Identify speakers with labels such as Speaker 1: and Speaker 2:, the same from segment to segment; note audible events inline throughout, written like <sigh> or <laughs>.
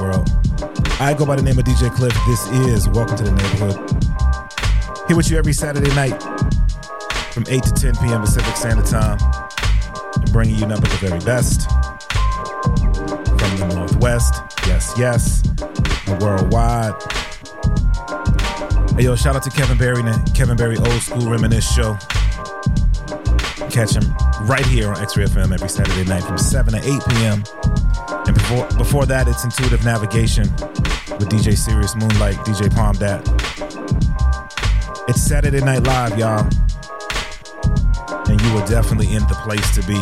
Speaker 1: world? I go by the name of DJ Cliff. This is Welcome to the Neighborhood. Here with you every Saturday night from 8 to 10 p.m. Pacific Standard Time bringing you nothing but the very best from the Northwest. Yes, yes, and worldwide. Hey, yo, shout out to Kevin Barry, Kevin Barry Old School Reminisce Show. Catch him right here on X-Ray FM every Saturday night from 7 to 8 p.m. And before before that, it's Intuitive Navigation with DJ Serious Moonlight, DJ Palm Dat. It's Saturday Night Live, y'all and you are definitely in the place to be.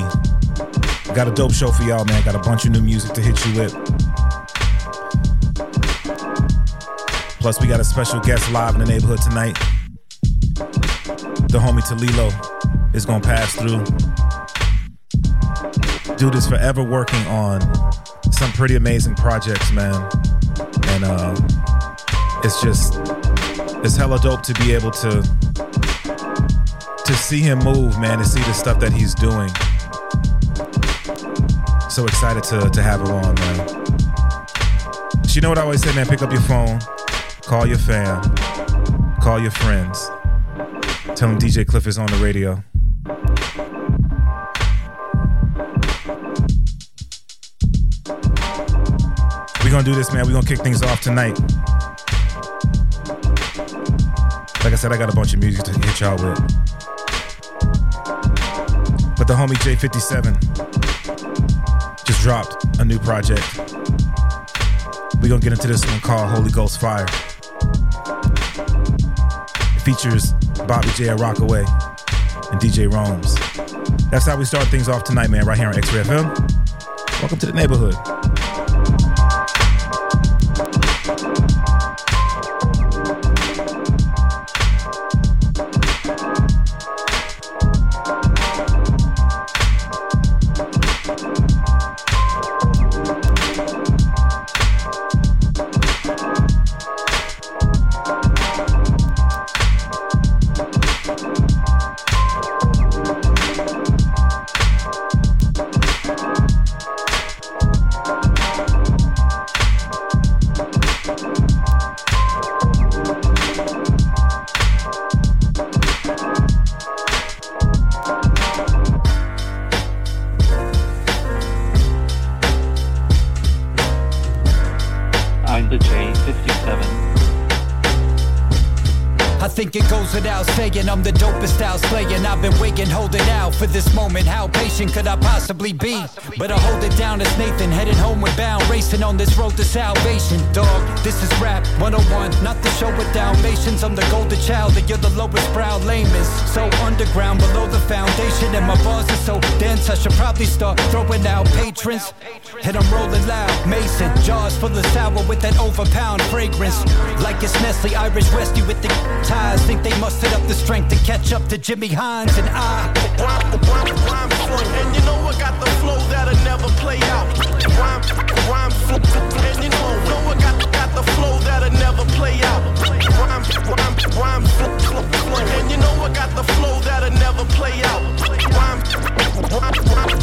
Speaker 1: Got a dope show for y'all, man. Got a bunch of new music to hit you with. Plus, we got a special guest live in the neighborhood tonight. The homie Talilo is gonna pass through. Dude is forever working on some pretty amazing projects, man. And uh, it's just it's hella dope to be able to to see him move, man, to see the stuff that he's doing. So excited to, to have him on, man. So you know what I always say, man? Pick up your phone, call your fam, call your friends. Tell them DJ Cliff is on the radio. Gonna do this, man. We're gonna kick things off tonight. Like I said, I got a bunch of music to hit y'all with But the homie J57 just dropped a new project. We're gonna get into this one called Holy Ghost Fire. It features Bobby J Rockaway and DJ Romes. That's how we start things off tonight, man, right here on X-Ray FM. Welcome to the neighborhood.
Speaker 2: I'm the dopest out slaying. I've been waiting, holding out for this moment. How patient could I possibly be? But I hold it down as Nathan, headed homeward bound, racing on this road to salvation. Dog, this is rap 101, not the show with Dalmatians. I'm the golden child, that you're the lowest brow lamest. So underground, below the foundation, and my bars are so dense, I should probably start throwing out patrons. And I'm rolling loud, Mason, jars full of sour with that overpound fragrance. Like it's Nestle Irish Rescue with the ties. Think they mustered up the strength to catch up to Jimmy Hines and I.
Speaker 3: And you know I got the flow that'll never play out. And you know, I got, got the flow that'll never play out. And you know I got the flow that'll never play out. Rhyme, rhyme,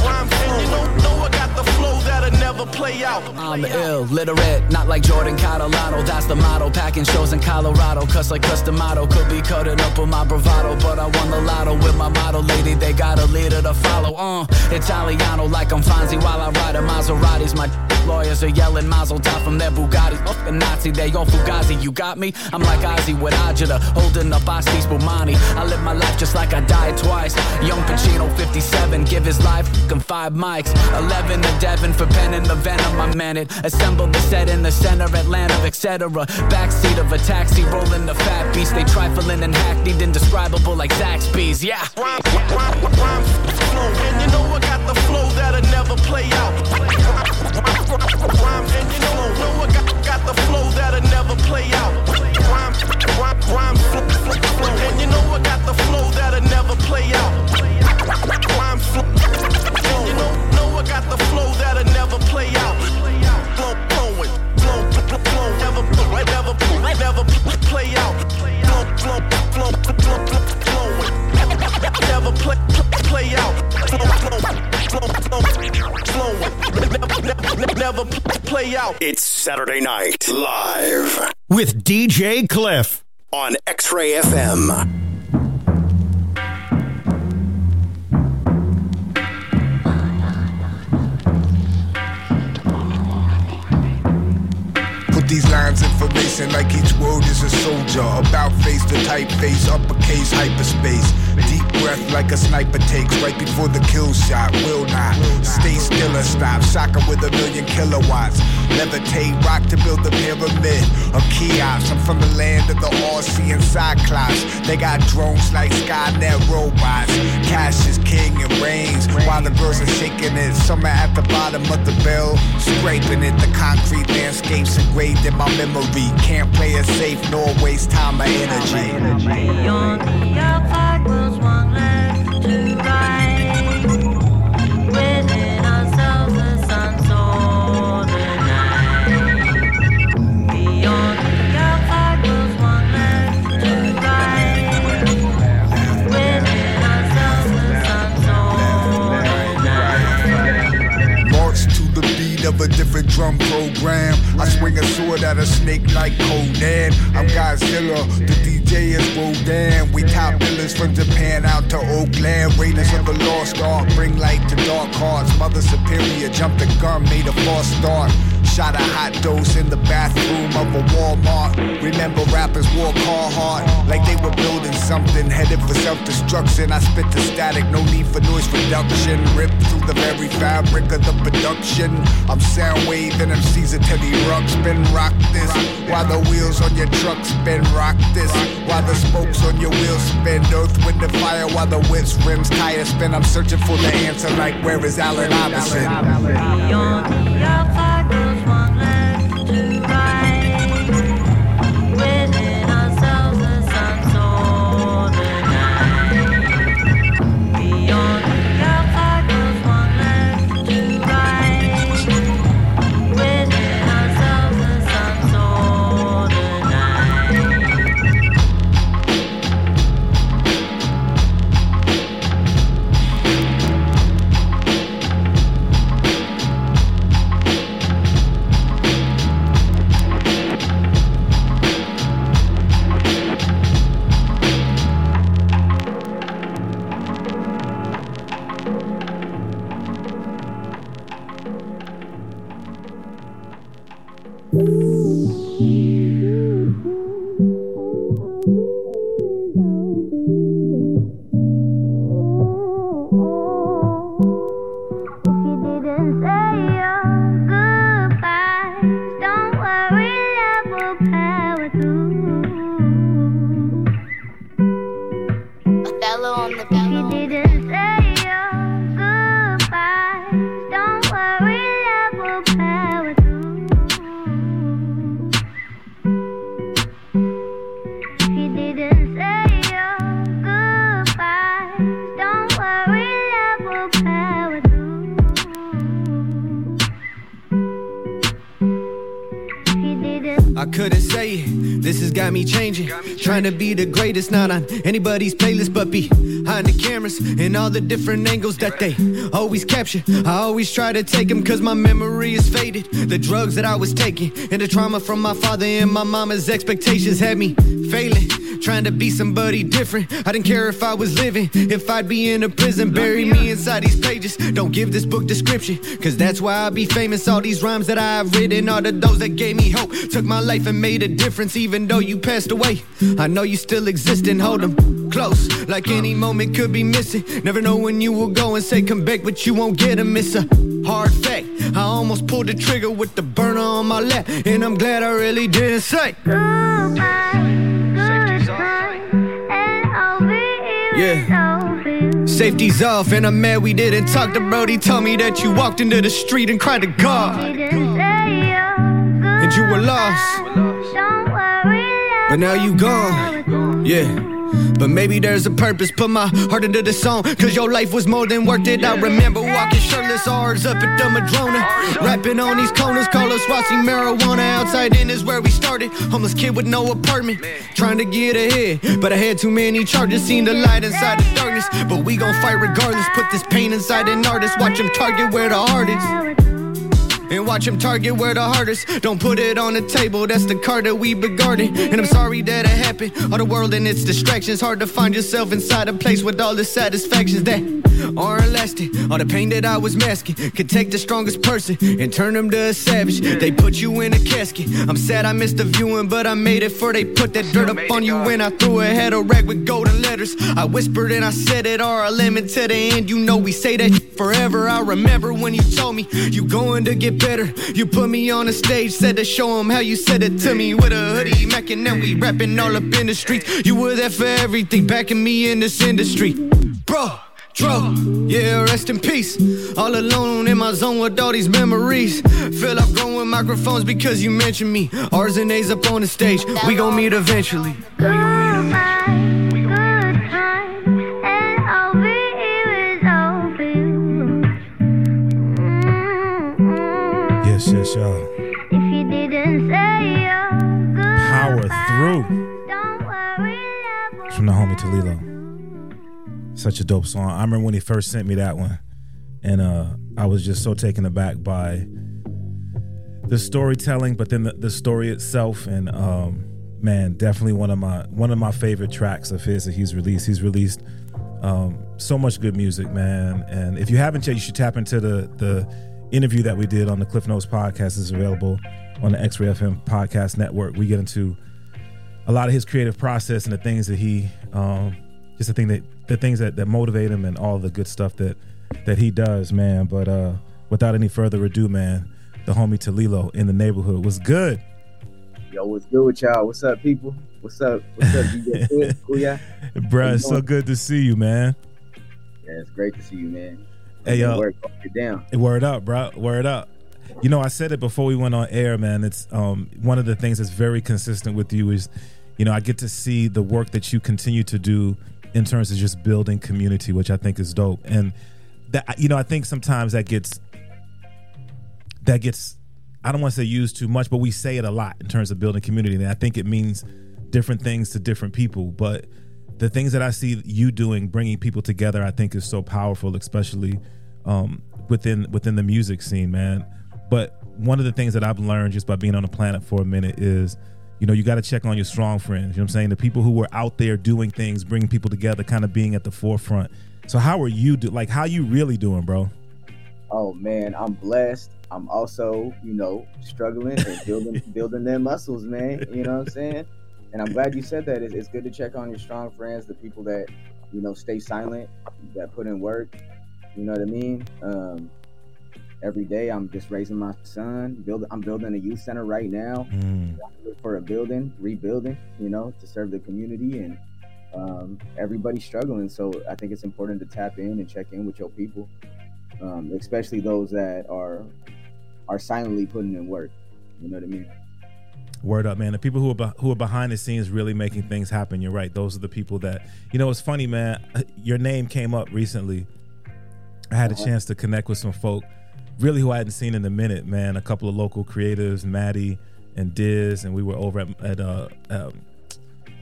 Speaker 3: rhyme, and you know, know I the flow that'll never play out.
Speaker 2: I'm ill, literate, not like Jordan Catalano. That's the motto. Packing shows in Colorado, cuss like custom motto. Could be cutting up with my bravado, but I won the lotto with my
Speaker 4: my model lady, they got a leader to follow. Uh, Italiano like I'm Fonzie while I ride a Maseratis. My lawyers are yelling Mazel Tov from their Bugattis. Fuck the Nazi, they all Fugazi. You got me? I'm like Ozzy with Ajita, holding up Asti Spumani. I live my life just like I died twice. Young Pacino, 57, give his life fucking five mics. 11 to Devon for penning the venom. I man it. Assemble the set in the center, Atlanta, etc. Backseat of a taxi, rolling the fat beast. They trifling and hackneyed, indescribable like Zaxby's. Yeah.
Speaker 5: Rhyme, rhyme, rhyme, flow. And you know I got the flow that'll never play out. Rhyme, and you know, know I got, got the flow that'll never play out. Rhyme, rhyme, rhyme, flow, flow, flow. And you know I got never, never, never play out.
Speaker 6: It's Saturday night live
Speaker 7: with DJ Cliff.
Speaker 6: on X Ray FM.
Speaker 8: Soldier. About face to typeface, uppercase, hyperspace. Deep breath like a sniper takes right before the kill shot. Will not stay still or stop. Shocker with a million kilowatts. Levitate, rock to build the pyramid of Cheops. I'm from the land of the all-seeing Cyclops. They got drones like Skynet robots. Cash is king and reigns while the girls are shaking it. Summer at the bottom of the bill, scraping it. The concrete landscapes engraved in my memory. Can't play it safe nor waste time or energy. Like Conan. I'm Godzilla, the DJ is Rodan. We top billers from Japan out to Oakland. Raiders of the Lost Ark bring light to dark hearts. Mother Superior jumped the gun, made a false start. Shot a hot dose in the bathroom of a Walmart. Remember rappers wore Carhartt like they were building something, headed for self-destruction. I spit the static, no need for noise reduction. Rip through the very fabric of the production. I'm sound waving MCs a Teddy Ruck, spin rock this. While the wheels on your truck spin rock this. While the spokes on your wheels spin earth, wind, and fire. While the whips, rims, tires spin. I'm searching for the answer like where is Allen
Speaker 9: the outside
Speaker 7: Trying to be the greatest, not on anybody's playlist, but behind the cameras and all the different angles that they always capture. I always try to take them cause my memory is faded. The drugs that I was taking and the trauma from my father and my mama's expectations had me failing. Trying to be somebody different. I didn't care if I was living, if I'd be in a prison. Bury me inside these pages. Don't give this book description, cause that's why I'll be famous. All these rhymes that I've written are to those that gave me hope. Took my life and made a difference, even though you passed away. I know you still exist and hold them close, like any moment could be missing. Never know when you will go and say come back, but you won't get them. miss. a hard fact. I almost pulled the trigger with the burner on my lap, and I'm glad I really didn't say. Yeah. Safety's off, and I'm mad we didn't talk to Brody. Told me that you walked into the street and cried to God. And you were lost. But now you gone. Yeah. But maybe there's a purpose. Put my heart into the song. Cause your life was more than worth it. I remember walking shirtless hours up at the Madrona. Rapping on these corners. Call us watching marijuana. Outside in is where we started. Homeless kid with no apartment. Trying to get ahead. But I had too many charges. Seen the light inside the darkness. But we gon' fight regardless. Put this pain inside an artist. Watch him target where the heart is. And watch him target where the hardest. Don't put it on the table, that's the card that we been guarding. And I'm sorry that it happened. All the world and its distractions. Hard to find yourself inside a place with all the satisfactions that aren't lasting. All the pain that I was masking could take the strongest person and turn them to a savage. They put you in a casket. I'm sad I missed the viewing, but I made it for they put that dirt up on you when I threw a head of rag with golden letters. I whispered and I said it, a lemon to the end. You know we say that forever. I remember when you told me you going to get better. You put me on the stage, said to show 'em how you said it to me with a hoodie, Mac, and then we rapping all up in the streets. You were there for everything, backing me in this industry, bro. Dro, yeah, rest in peace. All alone in my zone with all these memories. Feel like growing microphones because you mentioned me. R's and A's up on the stage. We gon' meet eventually.
Speaker 1: Yes, yes, y'all.
Speaker 10: If you didn't say your
Speaker 1: Power through
Speaker 10: don't worry, love
Speaker 1: from the homie Talilo. Such a dope song. I remember when he first sent me that one, and uh, I was just so taken aback by the storytelling, but then the, the story itself, and um, man, definitely one of my one of my favorite tracks of his that he's released. He's released um, so much good music, man. And if you haven't yet, you should tap into the the interview that we did on the Cliff Notes podcast. is available on the X Ray FM podcast network. We get into a lot of his creative process and the things that he um, just the thing that the things that, that motivate him and all the good stuff that that he does, man. But uh, without any further ado, man, the homie Talilo in the neighborhood was good.
Speaker 11: Yo, what's good with y'all? What's up, people? What's up? What's up, DJ? Good? Cool, yeah?
Speaker 1: Bruh, it's so good to see you, man.
Speaker 11: Yeah, it's great to see you, man.
Speaker 1: Hey, yo.
Speaker 11: Work, get down.
Speaker 1: Word up, bro. Word up. You know, I said it before we went on air, man. It's um one of the things that's very consistent with you is, you know, I get to see the work that you continue to do in terms of just building community, which I think is dope. And that you know, I think sometimes that gets that gets I don't want to say used too much, but we say it a lot in terms of building community. And I think it means different things to different people. But the things that I see you doing, bringing people together, I think is so powerful, especially um, within within the music scene, man. But one of the things that I've learned just by being on the planet for a minute is, you know, you got to check on your strong friends. You know what I'm saying? The people who were out there doing things, bringing people together, kind of being at the forefront. So how are you do? Like, how you really doing, bro?
Speaker 11: Oh man, I'm blessed. I'm also, you know, struggling and building <laughs> building their muscles, man. You know what I'm saying? And I'm glad you said that. It's, it's good to check on your strong friends, the people that, you know, stay silent, that put in work. You know what I mean? Um, every day I'm just raising my son. Building I'm building a youth center right now
Speaker 1: Mm.
Speaker 11: for a building, rebuilding, you know, to serve the community and um, everybody's struggling. So I think it's important to tap in and check in with your people, um, especially those that are are silently putting in work. You know what I mean?
Speaker 1: Word up, man. The people who are be- who are behind the scenes really making things happen. You're right. Those are the people that you know. It's funny, man. Your name came up recently. I had a
Speaker 11: Uh-huh.
Speaker 1: chance to connect with some folk, really who I hadn't seen in a minute, man. A couple of local creatives, Maddie and Diz, and we were over at, at uh, um,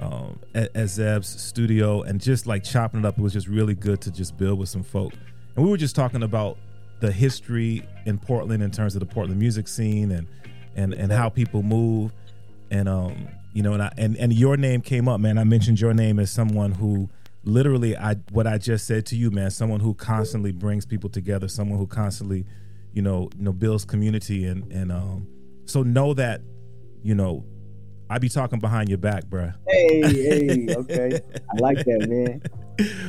Speaker 1: um, at, at Zeb's studio and just like chopping it up. It was just really good to just build with some folk. And we were just talking about the history in Portland in terms of the Portland music scene and and and how people move. And um, you know, and I and, and your name came up, man. I mentioned your name as someone who literally I what I just said to you, man, someone who constantly brings people together, someone who constantly, you know, you know, builds community and and um so know that, you know, I be talking behind your back, bruh.
Speaker 11: Hey, hey, <laughs> okay. I like that, man.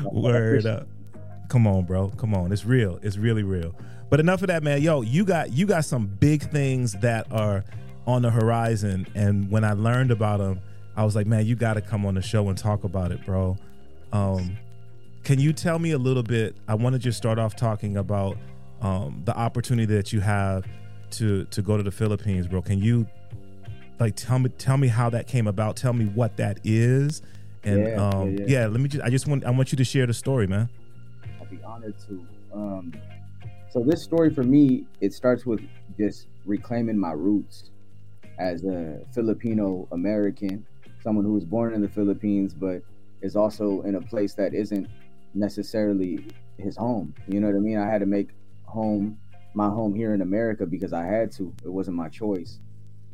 Speaker 11: <laughs>
Speaker 1: Word up. Come on, bro. Come on. It's real. It's really real. But enough of that, man. Yo, you got you got some big things that are on the horizon. And when I learned about them, I was like, man, you got to come on the show and talk about it, bro. Um, can you tell me a little bit? I want to just start off talking about um, the opportunity that you have to to go to the Philippines, bro. Can you like tell me tell me how that came about? Tell me what that is, and
Speaker 11: Yeah, yeah,
Speaker 1: um,
Speaker 11: yeah.
Speaker 1: yeah, let me just. I just want I want you to share the story, man.
Speaker 11: I'd be honored to. Um, so this story for me, it starts with just reclaiming my roots as a Filipino American, someone who was born in the Philippines, but is also in a place that isn't necessarily his home. You know what I mean? I had to make home my home here in America because I had to. It wasn't my choice.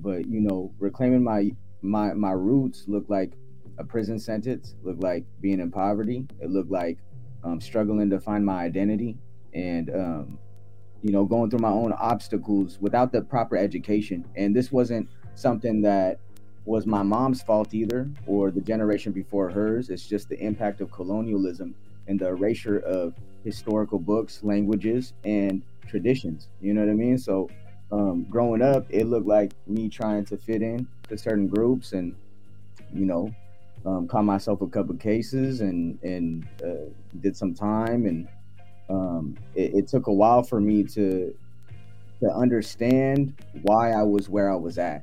Speaker 11: But you know, reclaiming my my my roots looked like a prison sentence, looked like being in poverty. It looked like um, struggling to find my identity and um, you know going through my own obstacles without the proper education and this wasn't something that was my mom's fault either or the generation before hers it's just the impact of colonialism and the erasure of historical books languages and traditions you know what i mean so um, growing up it looked like me trying to fit in to certain groups and you know um, caught myself a couple cases and and uh, did some time and um, it, it took a while for me to to understand why I was where I was at.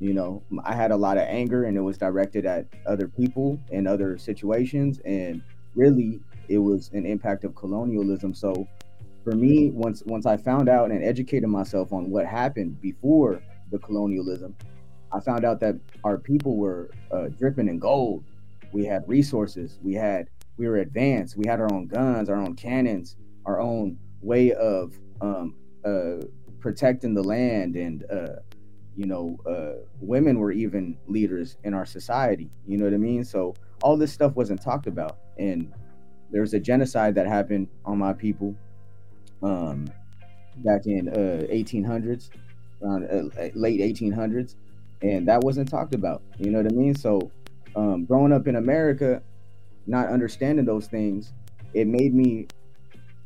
Speaker 11: You know, I had a lot of anger and it was directed at other people and other situations and really it was an impact of colonialism. So for me, once once I found out and educated myself on what happened before the colonialism, I found out that our people were uh, dripping in gold. We had resources. We had we were advanced. We had our own guns, our own cannons, our own way of um, uh, protecting the land, and uh, you know, uh, women were even leaders in our society. You know what I mean? So all this stuff wasn't talked about, and there was a genocide that happened on my people um, back in uh, 1800s, around uh, late 1800s, and that wasn't talked about. You know what I mean? So um, growing up in America, not understanding those things, it made me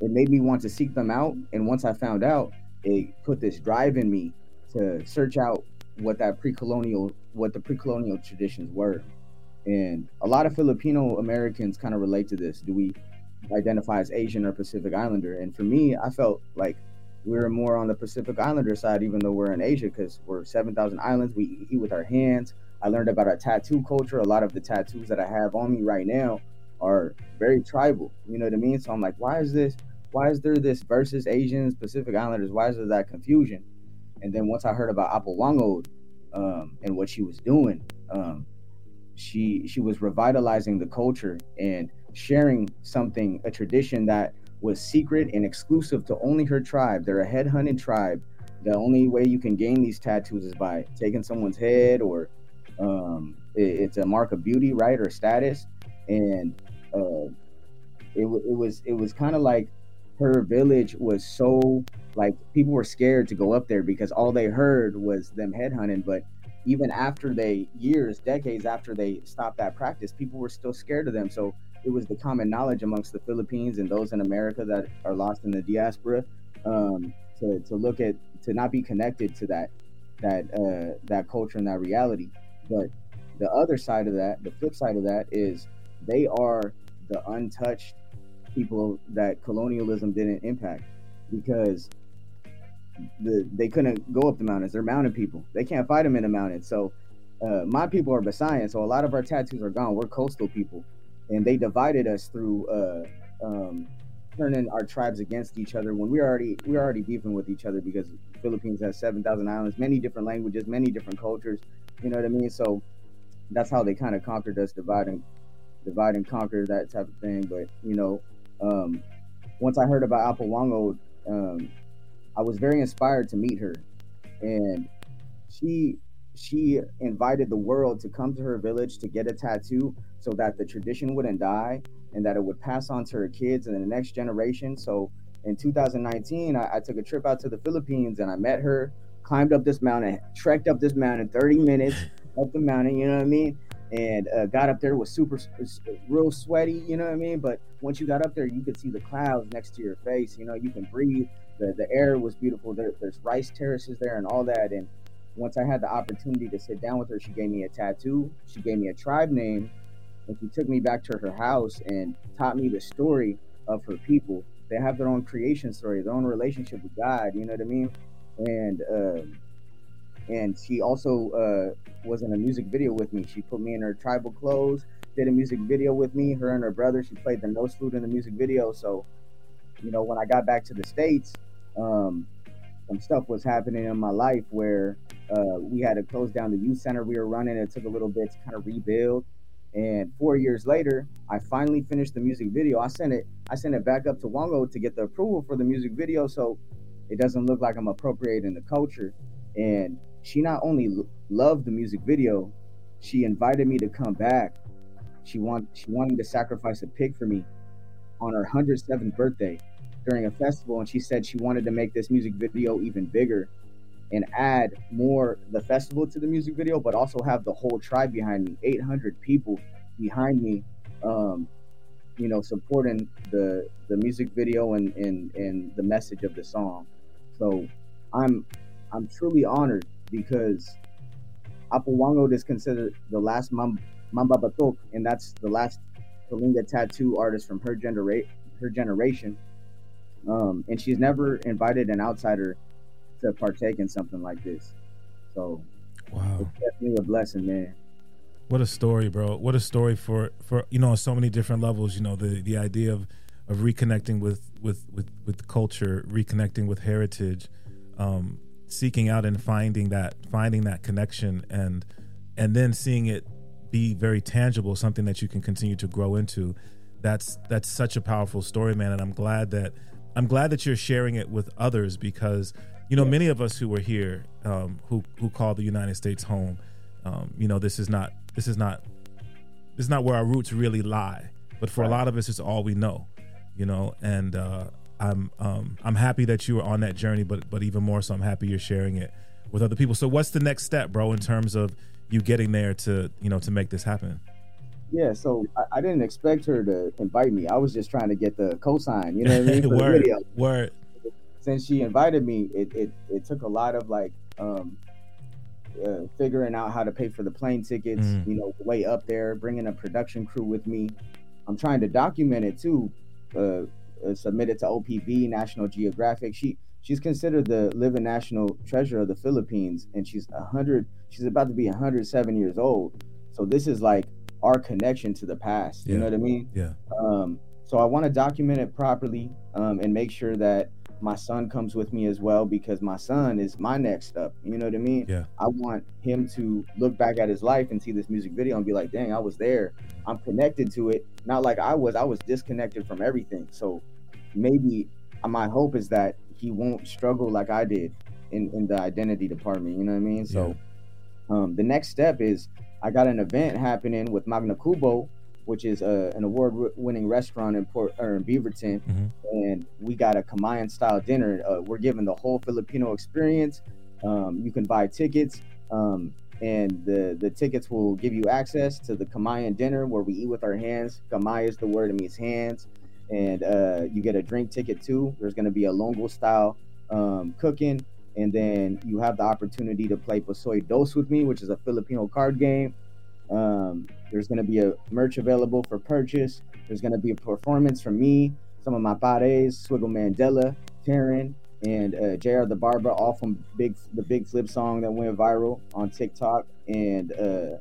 Speaker 11: it made me want to seek them out. And once I found out, it put this drive in me to search out what that pre-colonial what the pre-colonial traditions were. And a lot of Filipino Americans kind of relate to this. Do we identify as Asian or Pacific Islander? And for me, I felt like we were more on the Pacific Islander side, even though we're in Asia, because we're 7,000 islands. We eat with our hands. I learned about our tattoo culture. A lot of the tattoos that I have on me right now are very tribal. You know what I mean? So I'm like, why is this? Why is there this versus Asians, Pacific Islanders? Why is there that confusion? And then once I heard about Apo Whang-Od um, and what she was doing, um, she she was revitalizing the culture and sharing something, a tradition that was secret and exclusive to only her tribe. They're a headhunting tribe. The only way you can gain these tattoos is by taking someone's head or um, it, it's a mark of beauty, right, or status. And uh, it, it was it was kind of like her village was so like people were scared to go up there because all they heard was them headhunting. But even after they years, decades after they stopped that practice, people were still scared of them. So it was the common knowledge amongst the Philippines and those in America that are lost in the diaspora um, to, to look at to not be connected to that that uh, that culture and that reality. But the other side of that, the flip side of that is they are the untouched people that colonialism didn't impact because the they couldn't go up the mountains. They're mountain people. They can't fight them in the mountains. So uh, my people are Visayan. So a lot of our tattoos are gone. We're coastal people, and they divided us through uh, um, turning our tribes against each other when we already we're already beefing with each other because Philippines has seven thousand islands, many different languages, many different cultures. You know what I mean? So that's how they kind of conquered us, divide and divide and conquer that type of thing. But you know, um, once I heard about Apo Whang-Od, um, I was very inspired to meet her, and she she invited the world to come to her village to get a tattoo so that the tradition wouldn't die and that it would pass on to her kids and the next generation. So in 2019, I, I took a trip out to the Philippines and I met her, climbed up this mountain, trekked up this mountain 30 minutes <laughs> up the mountain, you know what I mean? And uh, got up there was super, real sweaty, you know what I mean? But once you got up there, you could see the clouds next to your face, you know, you can breathe. The, the air was beautiful. There, there's rice terraces there and all that. And once I had the opportunity to sit down with her, she gave me a tattoo. She gave me a tribe name, and she took me back to her house and taught me the story of her people. They have their own creation story, their own relationship with God. You know what I mean? And uh, and she also uh, was in a music video with me. She put me in her tribal clothes, did a music video with me. Her and her brother. She played the nose flute in the music video. So, you know, when I got back to the states, um, some stuff was happening in my life where uh, we had to close down the youth center we were running. It took a little bit to kind of rebuild. And four years later, I finally finished the music video. I sent it. I sent it back up to Whang-Od to get the approval for the music video, so it doesn't look like I'm appropriating the culture. And she not only loved the music video, she invited me to come back. She want she wanted to sacrifice a pig for me on her 107th birthday during a festival, and she said she wanted to make this music video even bigger and add more the festival to the music video, but also have the whole tribe behind me, 800 people behind me, um, you know, supporting the the music video and and and the message of the song. So I'm I'm truly honored because Apo Whang-Od is considered the last Mam- Mambabatok, and that's the last Kalinga tattoo artist from her genera- her generation. Um, and she's never invited an outsider to partake in something like this. So
Speaker 1: Wow.
Speaker 11: it's definitely a blessing, man.
Speaker 1: What a story, bro. What a story for for you know on so many different levels, you know, the the idea of of reconnecting with with with with culture, reconnecting with heritage, um seeking out and finding that finding that connection and and then seeing it be very tangible, something that you can continue to grow into. That's that's such a powerful story, man, and I'm glad that I'm glad that you're sharing it with others because you know many of us who were here um, who who call the United States home um, you know this is not this is not this is not where our roots really lie. But for a lot of us it's all we know you know and uh, i'm um, i'm happy that you were on that journey but but even more so i'm happy you're sharing it with other people. So what's the next step bro in terms of you getting there to you know to make this happen
Speaker 11: Yeah, so I, I didn't expect her to invite me. I was just trying to get the cosign, you know what I mean? <laughs> The
Speaker 1: word
Speaker 11: video.
Speaker 1: word
Speaker 11: Since she invited me, it, it, it took a lot of like um, uh, figuring out how to pay for the plane tickets,
Speaker 1: Mm.
Speaker 11: you know, way up there, bringing a production crew with me. I'm trying to document it too, uh, uh, submit it to OPB, National Geographic. She she's considered the living national treasure of the Philippines, and she's a hundred. She's about to be 107 years old. So this is like our connection to the past. You
Speaker 1: Yeah.
Speaker 11: know what I mean?
Speaker 1: yeah
Speaker 11: Um, so I want to document it properly um, and make sure that my son comes with me as well because my son is my next step. You know what I mean?
Speaker 1: Yeah.
Speaker 11: I want him to look back at his life and see this music video and be like, dang, I was there. I'm connected to it. Not like I was, I was disconnected from everything. So maybe my hope is that he won't struggle like I did in, in the identity department. You know what I mean? So um, the next step is I got an event happening with Magna Kubo, which is uh, an award-winning restaurant in Port or in Beaverton,
Speaker 1: Mhm.
Speaker 11: and we got a Kamayan style dinner. Uh, we're giving the whole Filipino experience. Um, you can buy tickets, um, and the the tickets will give you access to the Kamayan dinner where we eat with our hands. Kamay is the word; it means hands, and uh, you get a drink ticket too. There's going to be a longo style um, cooking, and then you have the opportunity to play Pusoy Dos with me, which is a Filipino card game. Um, there's going to be a merch available for purchase. There's going to be a performance from me, some of my pares, Swiggle Mandela, Taryn, and uh, JR the Barber, all from Big the Big Flip song that went viral on TikTok, and uh,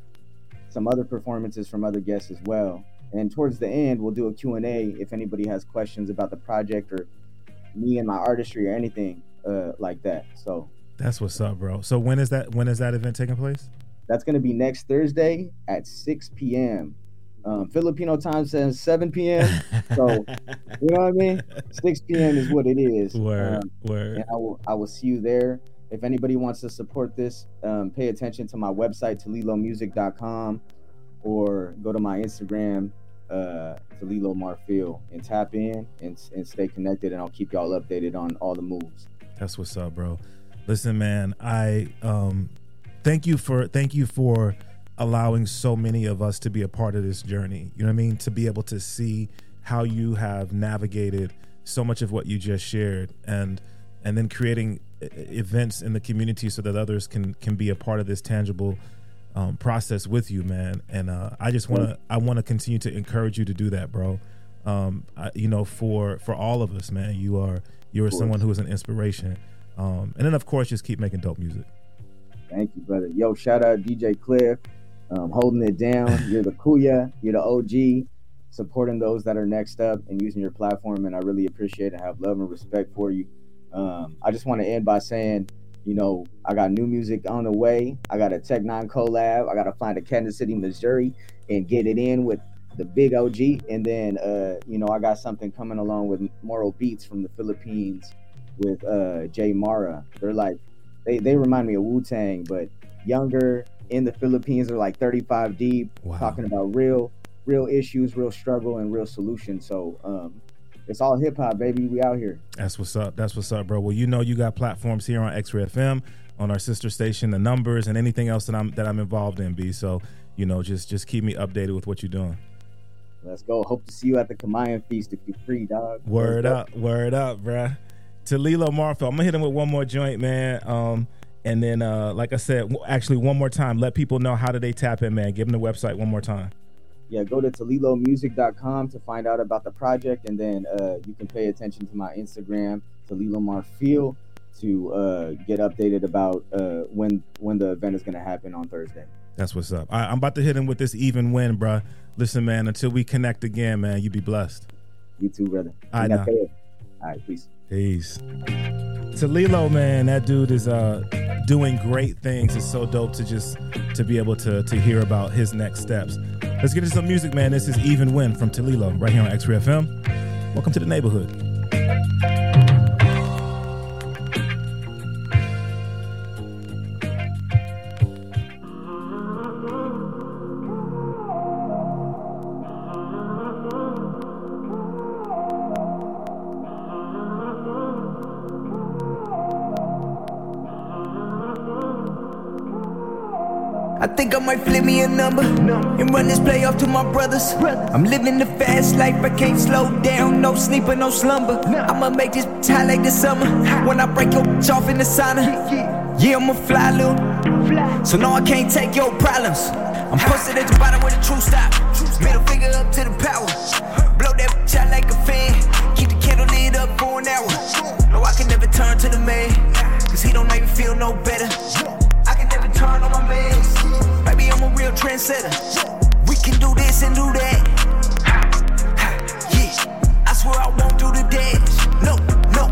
Speaker 11: some other performances from other guests as well. And towards the end, we'll do a Q&A if anybody has questions about the project or me and my artistry or anything uh, like that. So
Speaker 1: That's what's up, bro. So when is that when is that event taking place?
Speaker 11: that's going to be next Thursday at 6 p.m. Um, Filipino time says 7 p.m. So <laughs> you know what I mean? 6 p.m. is what it is.
Speaker 1: Word,
Speaker 11: Um,
Speaker 1: word.
Speaker 11: and I will I will see you there. If anybody wants to support this, um, pay attention to my website talilomusic.com or go to my Instagram uh Talilo Marfil and tap in and, and stay connected and I'll keep y'all updated on all the moves.
Speaker 1: That's what's up, bro. Listen, man, I um thank you for thank you for allowing so many of us to be a part of this journey. You know what I mean? To be able to see how you have navigated so much of what you just shared and and then creating events in the community so that others can can be a part of this tangible um, process with you, man. And uh, I just want to I want to continue to encourage you to do that, bro. Um, I, you know, for for all of us, man. You are you are
Speaker 11: Of course.
Speaker 1: someone who is an inspiration. Um, and then of course, just keep making dope music.
Speaker 11: Thank you, brother. Yo, shout out DJ Cliff, um, holding it down. <laughs> You're the Kuya, you're the OG, supporting those that are next up and using your platform. And I really appreciate and have love and respect for you. Um, I just want to end by saying, you know, I got new music on the way. I got a Tech N9ne collab. I got to fly to Kansas City, Missouri, and get it in with the big OG. And then, uh, you know, I got something coming along with Moral Beats from the Philippines with uh, Jay Mara. They're like they they remind me of Wu Tang, but younger in the Philippines. They're like 35 deep, talking about real real issues, real struggle, and real solutions. So um, it's all hip hop, baby. We out here.
Speaker 1: That's what's up. That's what's up, bro. Well, you know you got platforms here on X-Ray FM, on our sister station, the numbers, and anything else that I'm that I'm involved in. B. So you know, just just keep me updated with what you're doing.
Speaker 11: Let's go. Hope to see you at the Kamayan feast if you're free, dog.
Speaker 1: Word up, word up, bruh. Talilo Marfil, I'm gonna hit him with one more joint, man. Um, and then, uh, like I said, actually, one more time, let people know how do they tap in, man. Give them the website one more time.
Speaker 11: Yeah, go to TaliloMusic.com to find out about the project, and then uh, you can pay attention to my Instagram, Talilo Marfil, to uh, get updated about uh, when when the event is going to happen on Thursday.
Speaker 1: That's what's up. Right, I'm about to hit him with this Even When, bruh. Listen, man, until we connect again, man, you be blessed.
Speaker 11: You too, brother.
Speaker 1: I know.
Speaker 11: All right, peace.
Speaker 1: Peace. To Lilo, man, that dude is uh doing great things. It's so dope to just to be able to to hear about his next steps. Let's get into some music, man. This is Even When from Talilo right here on X-Ray FM. Welcome to the neighborhood.
Speaker 12: Might flip me a number and run this play off to my brothers. I'm living the fast life, I can't slow down, no sleep or no slumber. I'ma make this high like the summer when I break your off in the sauna. Yeah, I'ma fly little, so no, I can't take your problems. I'm posted at the bottom where the truth stop. Middle finger up to the power. Blow that bitch out like a fan. Keep the candle lit up for an hour. No, I can never turn to the man, cause he don't make me feel no better. I can never turn on my mans. I'm a real trendsetter. We can do this and do that. Yeah, I swear I won't do the dash. No, no.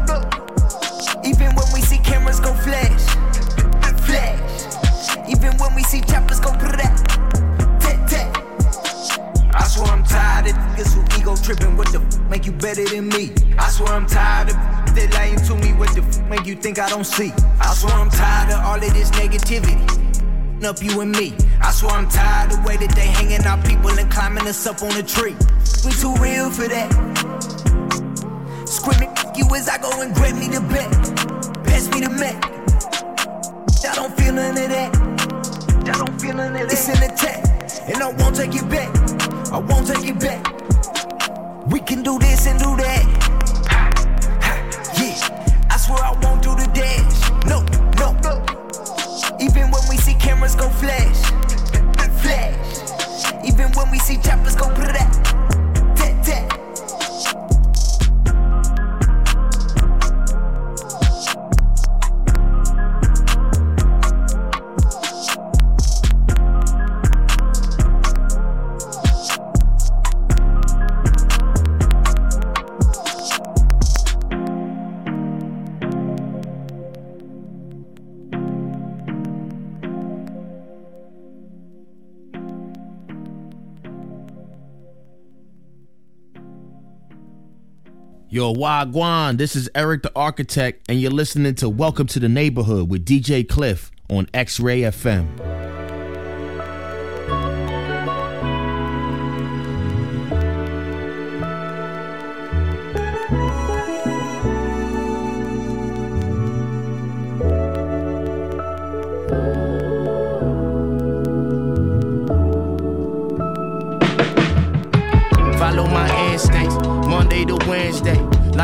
Speaker 12: Even when we see cameras go flash, flash. Even when we see choppers go that, tat tat. I swear I'm tired of niggas who ego tripping. What the f make you better than me? I swear I'm tired of that lying to me. What the f make you think I don't see? I swear I'm tired of all of this negativity. Up you and me. I swear I'm tired of the way that they hanging out people and climbing us up on a tree. We too real for that. Screaming "F you as I go and grab me the bet. Pass me the Mac. I don't feel none of that. I don't feel none of that. It's an attack, and I won't take it back. I won't take it back. We can do this and do that. Yeah, I swear I won't do the dash. No, no, no. Even when we see cameras go flash, flash. Even when we see choppers go put that,
Speaker 13: Yo, Wagwan, this is Erick the Architect, and you're listening to Welcome to the Neighborhood with DJ Cliff on X Ray FM.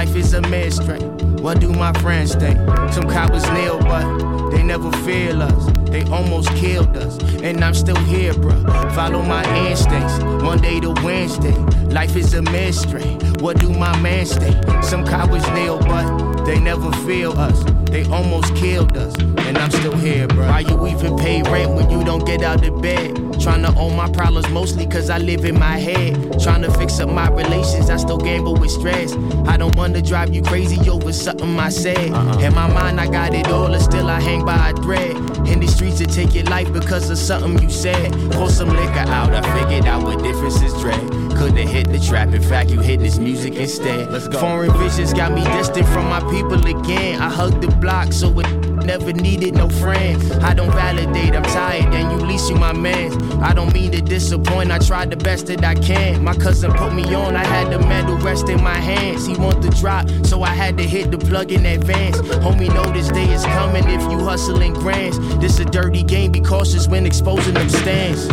Speaker 14: Life is a mystery. What do my friends think? Some cowards kneel, but they never feel us. They almost killed us, and I'm still here, bruh. Follow my instincts, Monday to Wednesday. Life is a mystery. What do my man think? Some cowards kneel, but they never feel us. They almost killed us, and I'm still here, bro. Why you even pay rent when you don't get out of bed? Tryna own my problems mostly cause I live in my head. Tryna fix up my relations, I still gamble with stress. I don't wanna drive you crazy over something I said. Uh-uh. In my mind, I got it all, and still I hang by a thread. In the streets, to take your life because of something you said. Pour some liquor out, I figured out what difference is dread. Couldn't hit the trap, in fact, you hit this music instead. Let's go. Foreign visions got me distant from my people again. I hugged the block, so it never needed no friends. I don't validate, I'm tired, and you least you my man. I don't mean to disappoint, I tried the best that I can. My cousin put me on, I had the medal rest in my hands. He want the drop, so I had to hit the plug in advance. Homie, know this day is coming if you hustling grands. This a dirty game, be cautious when exposing them stands.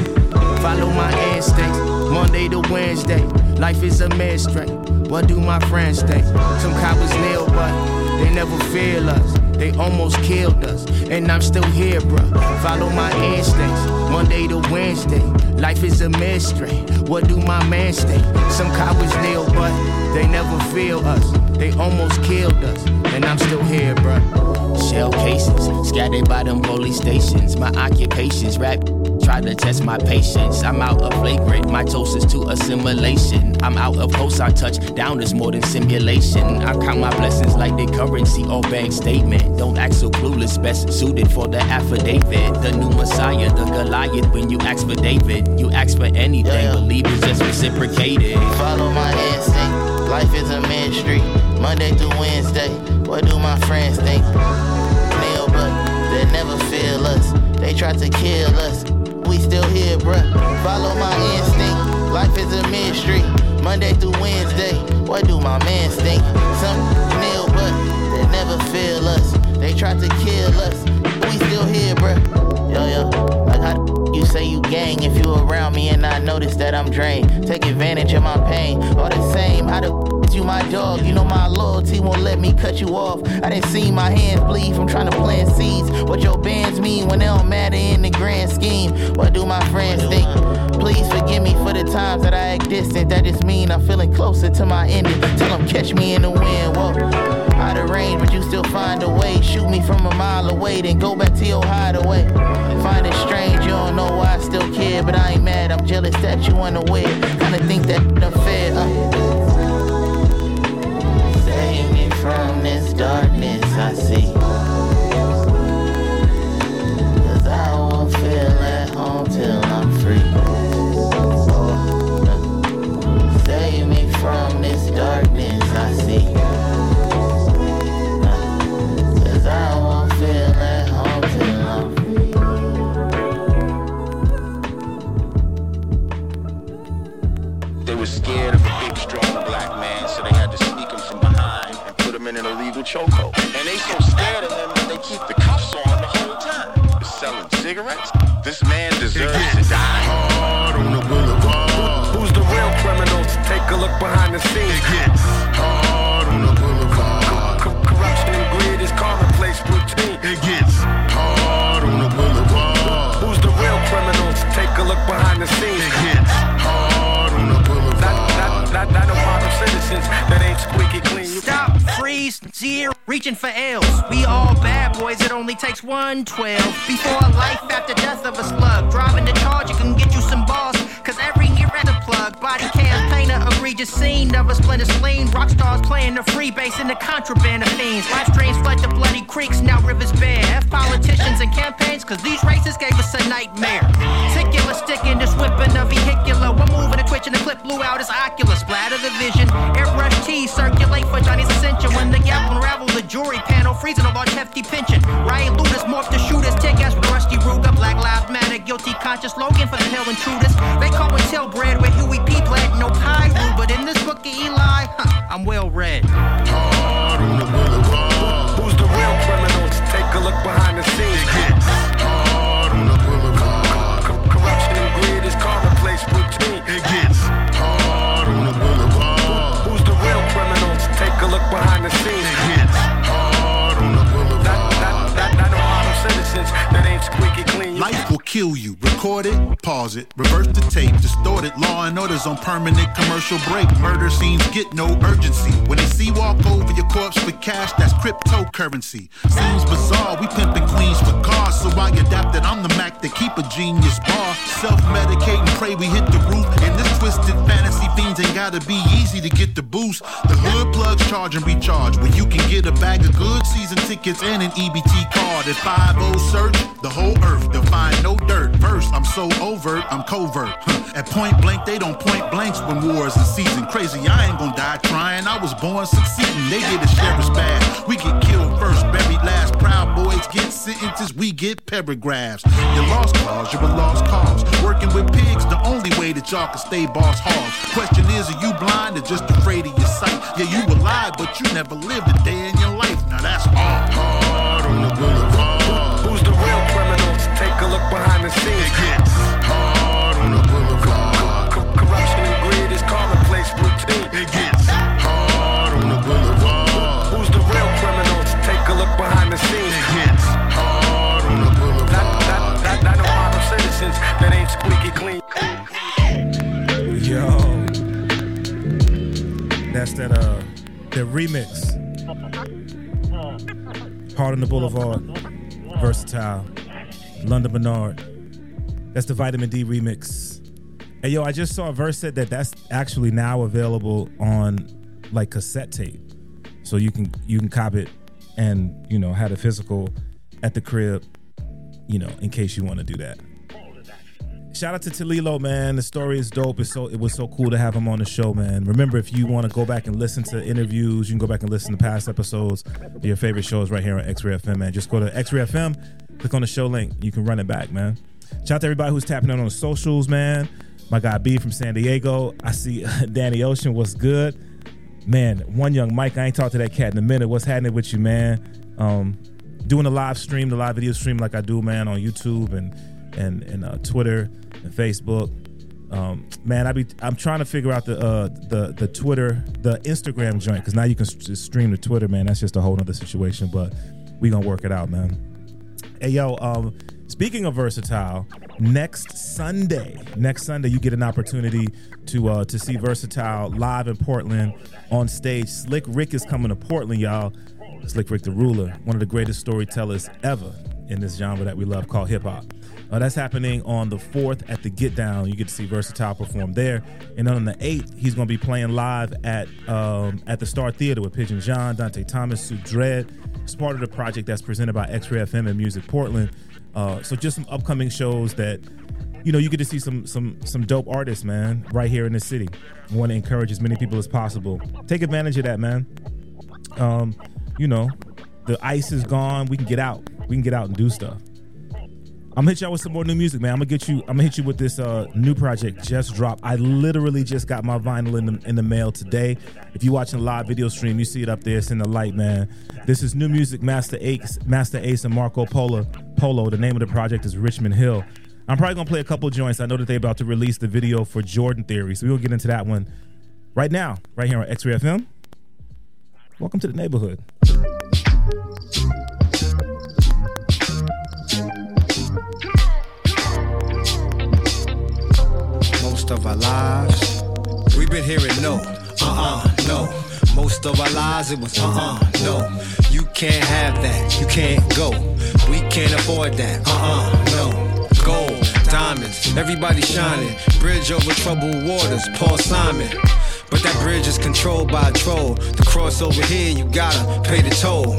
Speaker 14: Follow my instincts, Monday to Wednesday. Life is a mystery. What do my friends think? Some cowards kneel, but they never feel us. They almost killed us, and I'm still here, bruh. Follow my instincts, Monday to Wednesday. Life is a mystery. What do my man think? Some cowards kneel, but they never feel us. They almost killed us, and I'm still here, bruh. Shell cases scattered by them police stations. My occupations rap. Try to test my patience. I'm out of flagrant. My toast is to assimilation. I'm out of post. I touch down is more than simulation. I count my blessings like the currency or bank statement. Don't act so clueless. Best suited for the affidavit. The new Messiah, the Goliath. When you ask for David, you ask for anything. Believe it's just reciprocated.
Speaker 15: Follow my instinct. Life is a ministry. Monday through Wednesday. What do my friends think? Nail, but they never feel us. They try to kill us. Still here, bruh. Follow my instinct. Life is a mystery. Monday through Wednesday. What do my man think? Some nail, but they never feel us. They try to kill us. We still here, bruh. Yo, yo. Like how you say you gang if you around me and I notice that I'm drained. Take advantage of my pain. All the same, how the you my dog? You know my loyalty won't let me cut you off. I didn't see my hands bleed from trying to plant seeds. What your bands mean when they don't matter in the grand scheme? What do my friends think? Please forgive me for the times that I act distant. That just mean I'm feeling closer to my ending. Tell them catch me in the wind. Whoa. Out of range, but you still find a way. Shoot me from a mile away, then go back to your hideaway. Find it strange, you don't know why I still care, but I ain't mad. I'm jealous that you unaware. Kinda think that unfair. Uh.
Speaker 16: Tickets and an EBT card. At 5 search the whole earth they'll find no dirt. First, I'm so overt, I'm covert. At point blank, they don't point blanks when war's in season. Crazy, I ain't gonna die trying. I was born succeeding. They get a sheriff's badge. We get killed first, sentences, we get paragraphs. You lost cause, you're a lost cause. Working with pigs, the only way that y'all can stay boss hogs. Question is, are you blind or just afraid of your sight? Yeah, you were alive, but you never lived a day in your life. Now that's all hard on the boulevard.
Speaker 17: Who's the real criminals? Take a look behind the scenes.
Speaker 16: It gets hard
Speaker 17: that
Speaker 1: uh, that remix. Hard on the Boulevard, Vursatyl. Lunden Benard. That's the Vitamin D remix. Hey yo, I just saw a verse said that that's actually now available on like cassette tape, so you can you can cop it and you know have a physical at the crib, you know, in case you want to do that. Shout out to Talilo, man. The story is dope. It's so it was so cool to have him on the show, man. Remember, if you want to go back and listen to interviews, you can go back and listen to past episodes your favorite shows right here on X-Ray FM, man. Just go to X-Ray FM, click on the show link. You can run it back, man. Shout out to everybody who's tapping in on the socials, man. My guy B from San Diego. I see <laughs> Danny Ocean. What's good? Man, one young Mike. I ain't talked to that cat in a minute. What's happening with you, man? Um, doing a live stream, the live video stream like I do, man, on YouTube and and and uh, Twitter and Facebook. Um, man, I be I'm trying to figure out the uh, the the Twitter, the Instagram joint because now you can stream to Twitter, man. That's just a whole nother situation, but we gonna work it out, man. Hey yo, um, speaking of Vursatyl, next Sunday, next Sunday you get an opportunity to uh, to see Vursatyl live in Portland on stage. Slick Rick is coming to Portland, y'all. Slick Rick the Ruler, one of the greatest storytellers ever in this genre that we love called hip hop. Uh, that's happening on the 4th at the Get Down. You get to see Vursatyl perform there. And then on the 8th, he's going to be playing live at um, at the Star Theater with Pigeon John, Dante Thomas, Sue Dread. It's part of the project that's presented by X-Ray FM and Music Portland. Uh, so just some upcoming shows that you know you get to see some some some dope artists, man, right here in the city. Want to encourage as many people as possible. Take advantage of that, man. Um, you know, the ice is gone. We can get out. We can get out and do stuff. I'm gonna hit y'all with some more new music, man. I'm gonna get you. I'm gonna hit you with this uh, new project just dropped. I literally just got my vinyl in the in the mail today. If you're watching a live video stream, you see it up there. It's in the light, man. This is new music, Masta Ace, Masta Ace, and Marco Polo. Polo. The name of the project is Richmond Hill. I'm probably gonna play a couple joints. I know that they're about to release the video for Jordan Theory, so we'll get into that one right now, right here on X-Ray FM. Welcome to the neighborhood.
Speaker 18: Most of our lives. We've been hearing no, uh-uh, no. Most of our lives it was uh-uh, no. You can't have that, you can't go. We can't afford that, uh-uh, no. Gold, diamonds, everybody shining. Bridge over troubled waters, Paul Simon. But that bridge is controlled by a troll. To cross over here, you gotta pay the toll.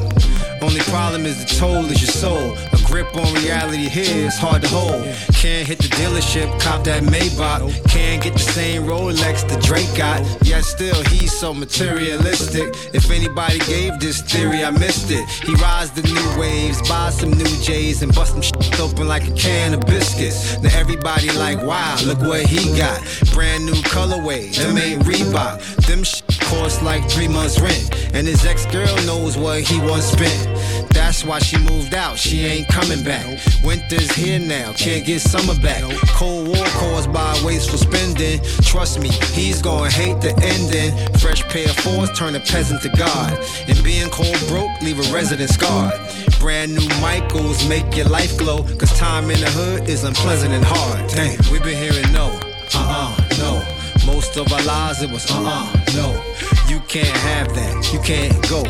Speaker 18: Only problem is the toll is your soul. A grip on reality here is hard to hold. Can't hit the dealership, cop that Maybach. Can't get the same Rolex the Drake got. Yet still, he's so materialistic. If anybody gave this theory, I missed it. He rides the new waves, buys some new J's, and bust them shit open like a can of biscuits. Now everybody like, wow, look what he got. Brand new colorway, them ain't Reebok. Them shit cost like three months rent. And his ex-girl knows what he once spent. That's why she moved out, she ain't coming back. Winter's here now, can't get summer back. Cold war caused by wasteful spending. Trust me, he's gonna hate the ending. Fresh pair of fours turn a peasant to God. And being cold broke, leave a resident scarred. Brand new Michaels make your life glow. Cause time in the hood is unpleasant and hard. Dang, we've been hearing no, uh uh, no. Most of our lives it was uh uh, no. You can't have that, you can't go.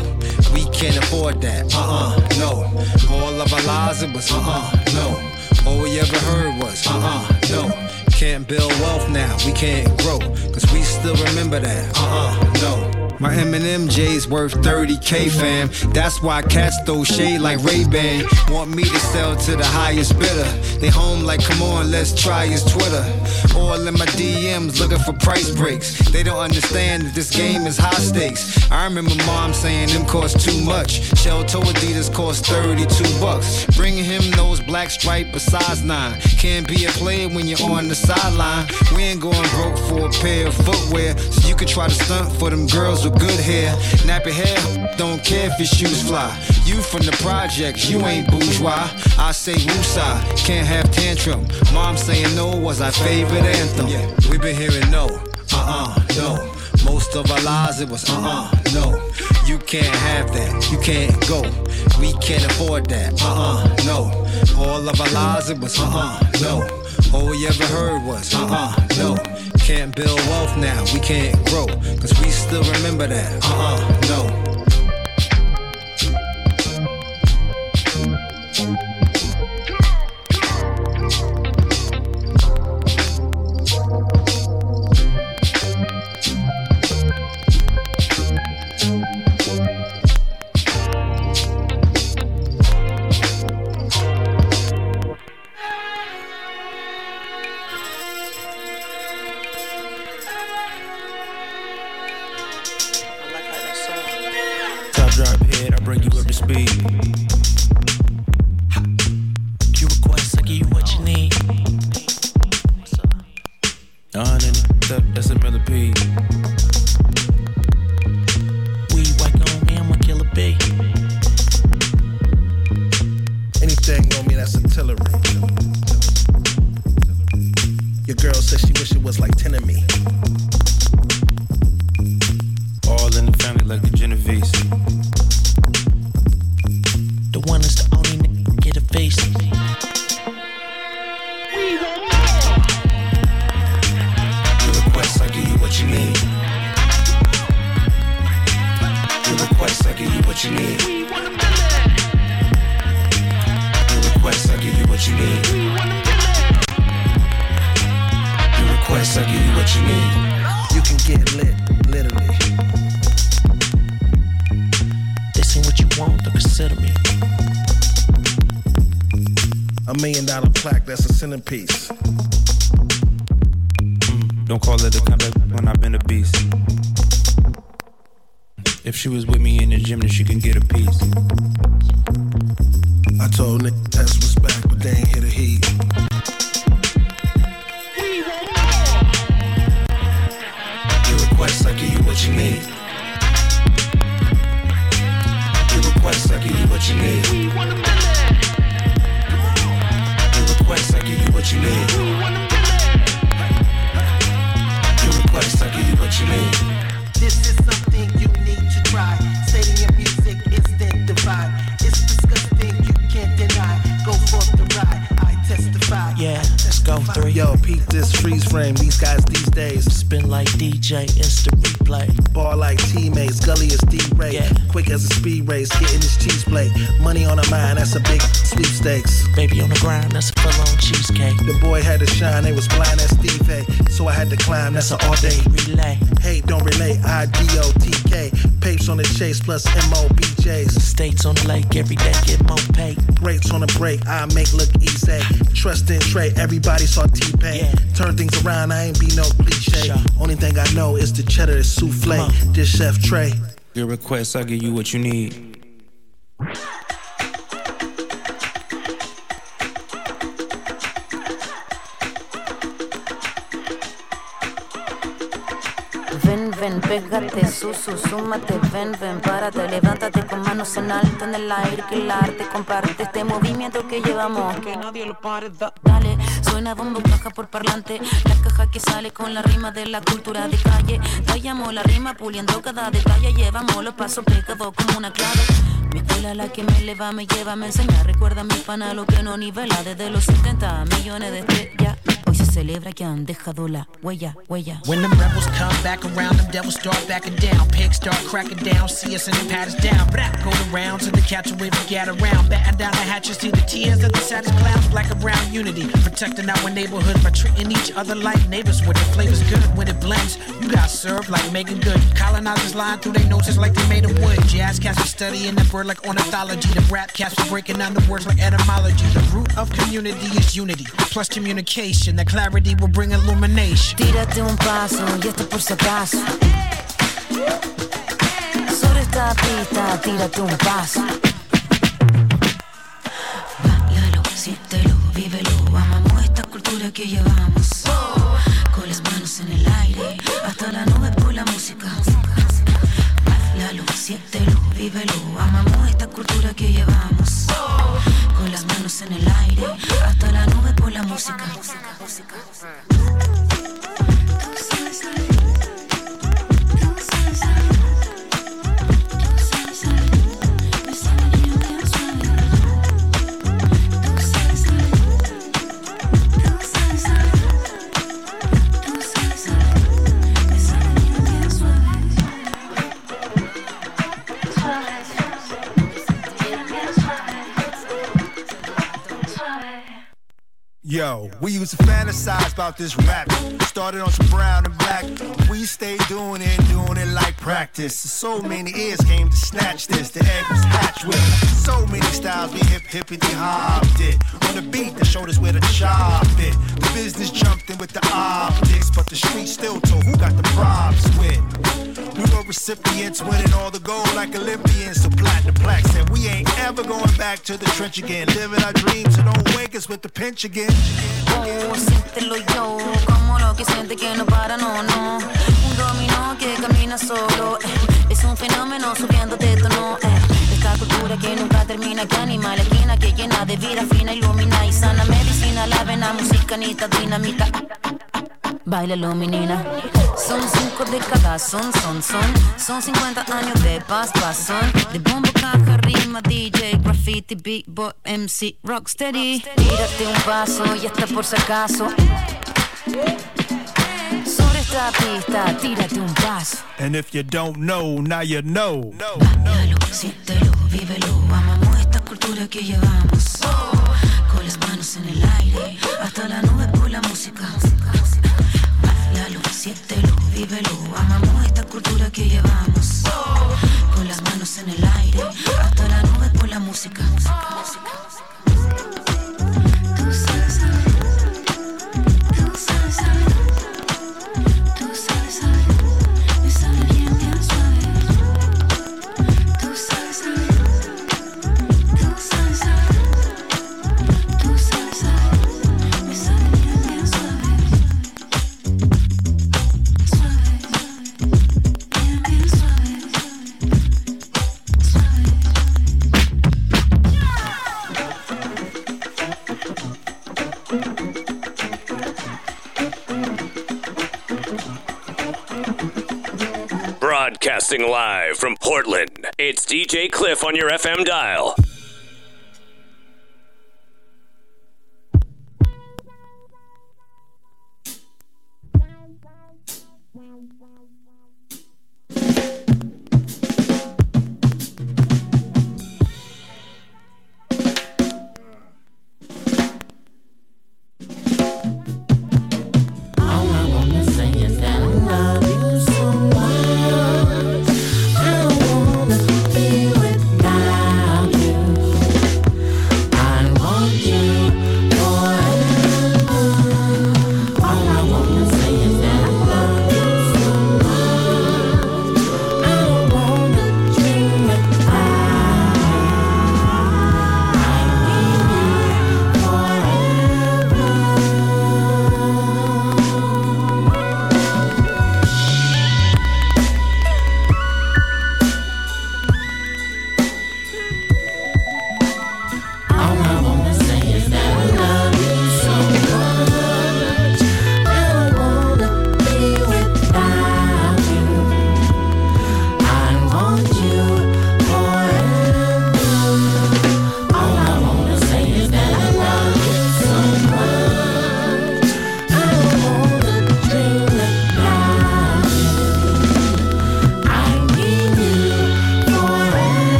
Speaker 18: We can't afford that, uh uh, no. All of our lives it was uh uh, no. All we ever heard was uh uh, no. Can't build wealth now, we can't grow. Cause we still remember that, uh uh, no. My Eminem J's worth 30k fam. That's why cats throw shade like Ray Ban. Want me to sell to the highest bidder. They home like, come on, let's try his Twitter. All in my DMs looking for price breaks. They don't understand that this game is high stakes. I remember mom saying them cost too much. Shell toe Adidas cost 32 bucks. Bringing him those black stripe size 9. Can't be a player when you're on the sideline. We ain't going broke for a pair of footwear. So you can try to stunt for them girls good hair. Nappy hair, don't care if your shoes fly. You from the projects, you ain't bourgeois. I say woosah, can't have tantrum. Mom saying no was our favorite anthem. Yeah, we been hearing no, uh uh, no. Most of our lives it was uh uh, no. You can't have that, you can't go. We can't afford that, uh uh, no. All of our lives it was uh uh, no. All we ever heard was uh uh, no. Can't build wealth now, we can't grow. Cause we still remember that, uh uh, no.
Speaker 19: Plus M O B J's.
Speaker 20: States on the lake, every day get more pay.
Speaker 19: Rates on the break, I make look easy. Trust in Trey, everybody saw T Pain. Turn things around, I ain't be no cliche. Only thing I know is the cheddar is souffle. This chef Trey.
Speaker 20: Your request, I'll give you what you need.
Speaker 21: Pégate, susu, súmate, ven, ven, párate, levántate con manos en alto en el aire, que el arte comparte este movimiento que llevamos. Que nadie lo pare, da- dale, suena bombo, caja por parlante, la caja que sale con la rima de la cultura de calle. Vayamos la rima puliendo cada detalle, llevamos los pasos pegados como una clave. Mi escuela la que me eleva, me lleva, me enseña, recuerda mi pana lo que no nivela desde los 70 millones de estrellas. Celebra que han dejado la huella, huella.
Speaker 22: When them rebels come back around, them devils start backing down. Pigs start cracking down, see us and then pat down. Blah, go around to the catch wave and get around. Batten down the hatches, see the tears of the saddest clowns. Black around unity, protecting our neighborhood by treating each other like neighbors. Where the flavor's good, when it blends, you got served like making good. Colonizers lying through their noses like they made of wood. Jazz cats are studying the word like ornithology. The rap cats are breaking down the words like etymology. The root of community is unity, plus communication. That clarity will bring illumination.
Speaker 21: Tírate un paso y esto por si acaso. Sobre esta pista, tírate un paso. Báilalo, siéntelo, vívelo. Amamos esta cultura que llevamos. Con las manos en el aire, hasta la nube por la música. Báilalo, siéntelo, vívelo. Amamos esta cultura que llevamos. Con las manos en el aire, hasta la nube por la música.
Speaker 16: Yo, we used to fantasize about this rap. Started on some brown and black. We stayed doing it, doing it like practice. So many ears came to snatch this. The egg was hatched with so many styles. We hip hippity hopped it. On the beat that showed us where to chop it. The business jumped in with the optics, but the street still told who got the props with. We were recipients winning all the gold like Olympians. So platinum plaques said we ain't ever going back to the trench again. Living our dreams, so don't wake us with the pinch again.
Speaker 21: Oh, siéntelo yo, como lo que siente que no para, no, no. Un dominó que camina solo, eh. es un fenómeno subiendo de tono. Eh. Esta cultura que nunca termina, que anima la esquina, que llena de vida fina, ilumina y sana medicina, la vena, música, nita, dinamita. Bailalo, menina. Son cinco décadas, son, son, son. Son 50 años de paz, son. De bombo, caja, rima, DJ, graffiti, beatboy, MC, rocksteady. Tírate un paso y hasta por si acaso. Esta pista, tírate un paso.
Speaker 16: And if you don't know, now you know.
Speaker 21: Bailalo, siéntelo, vívelo. Amamos esta cultura que llevamos. Con las manos en el aire, hasta la nube por la música. Bailalo, siéntelo, vívelo. Amamos esta cultura que llevamos. Con las manos en el aire, hasta la nube por la música. Tú
Speaker 23: live from Portland, it's DJ Cliff on your FM dial.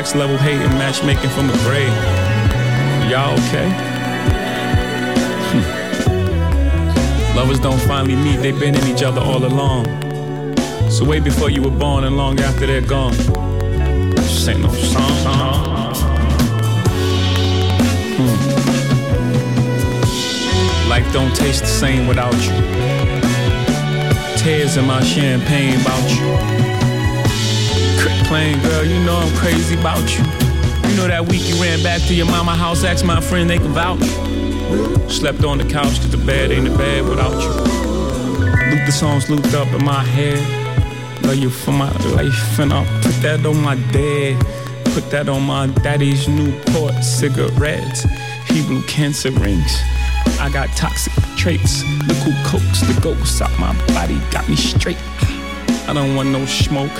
Speaker 24: Next level hate and matchmaking from the grave. Y'all okay? Hmm. Lovers don't finally meet, they've been in each other all along. So way before you were born and long after they're gone. This ain't no song. Hmm. Life don't taste the same without you. Tears in my champagne about you. Girl, you know I'm crazy about you. You know that week you ran back to your mama house, asked my friend they can vouch. Slept on the couch cause the bed ain't a bed without you. Loop the songs looped up in my head. Love you for my life, and I'll put that on my dad. Put that on my daddy's Newport cigarettes. He blew cancer rings. I got toxic traits. Look who cokes the ghosts out my body, got me straight. I don't want no smoke.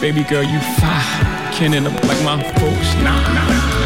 Speaker 24: Baby girl, you fine. Can't end up like my folks. Nah, nah.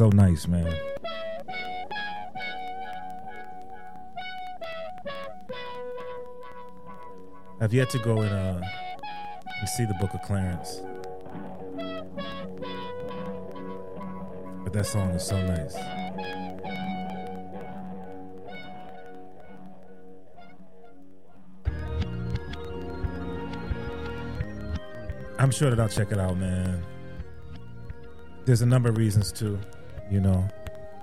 Speaker 1: So nice, man. I've yet to go and uh and see the Book of Clarence. But that song is so nice. I'm sure that I'll check it out, man. There's a number of reasons too, you know.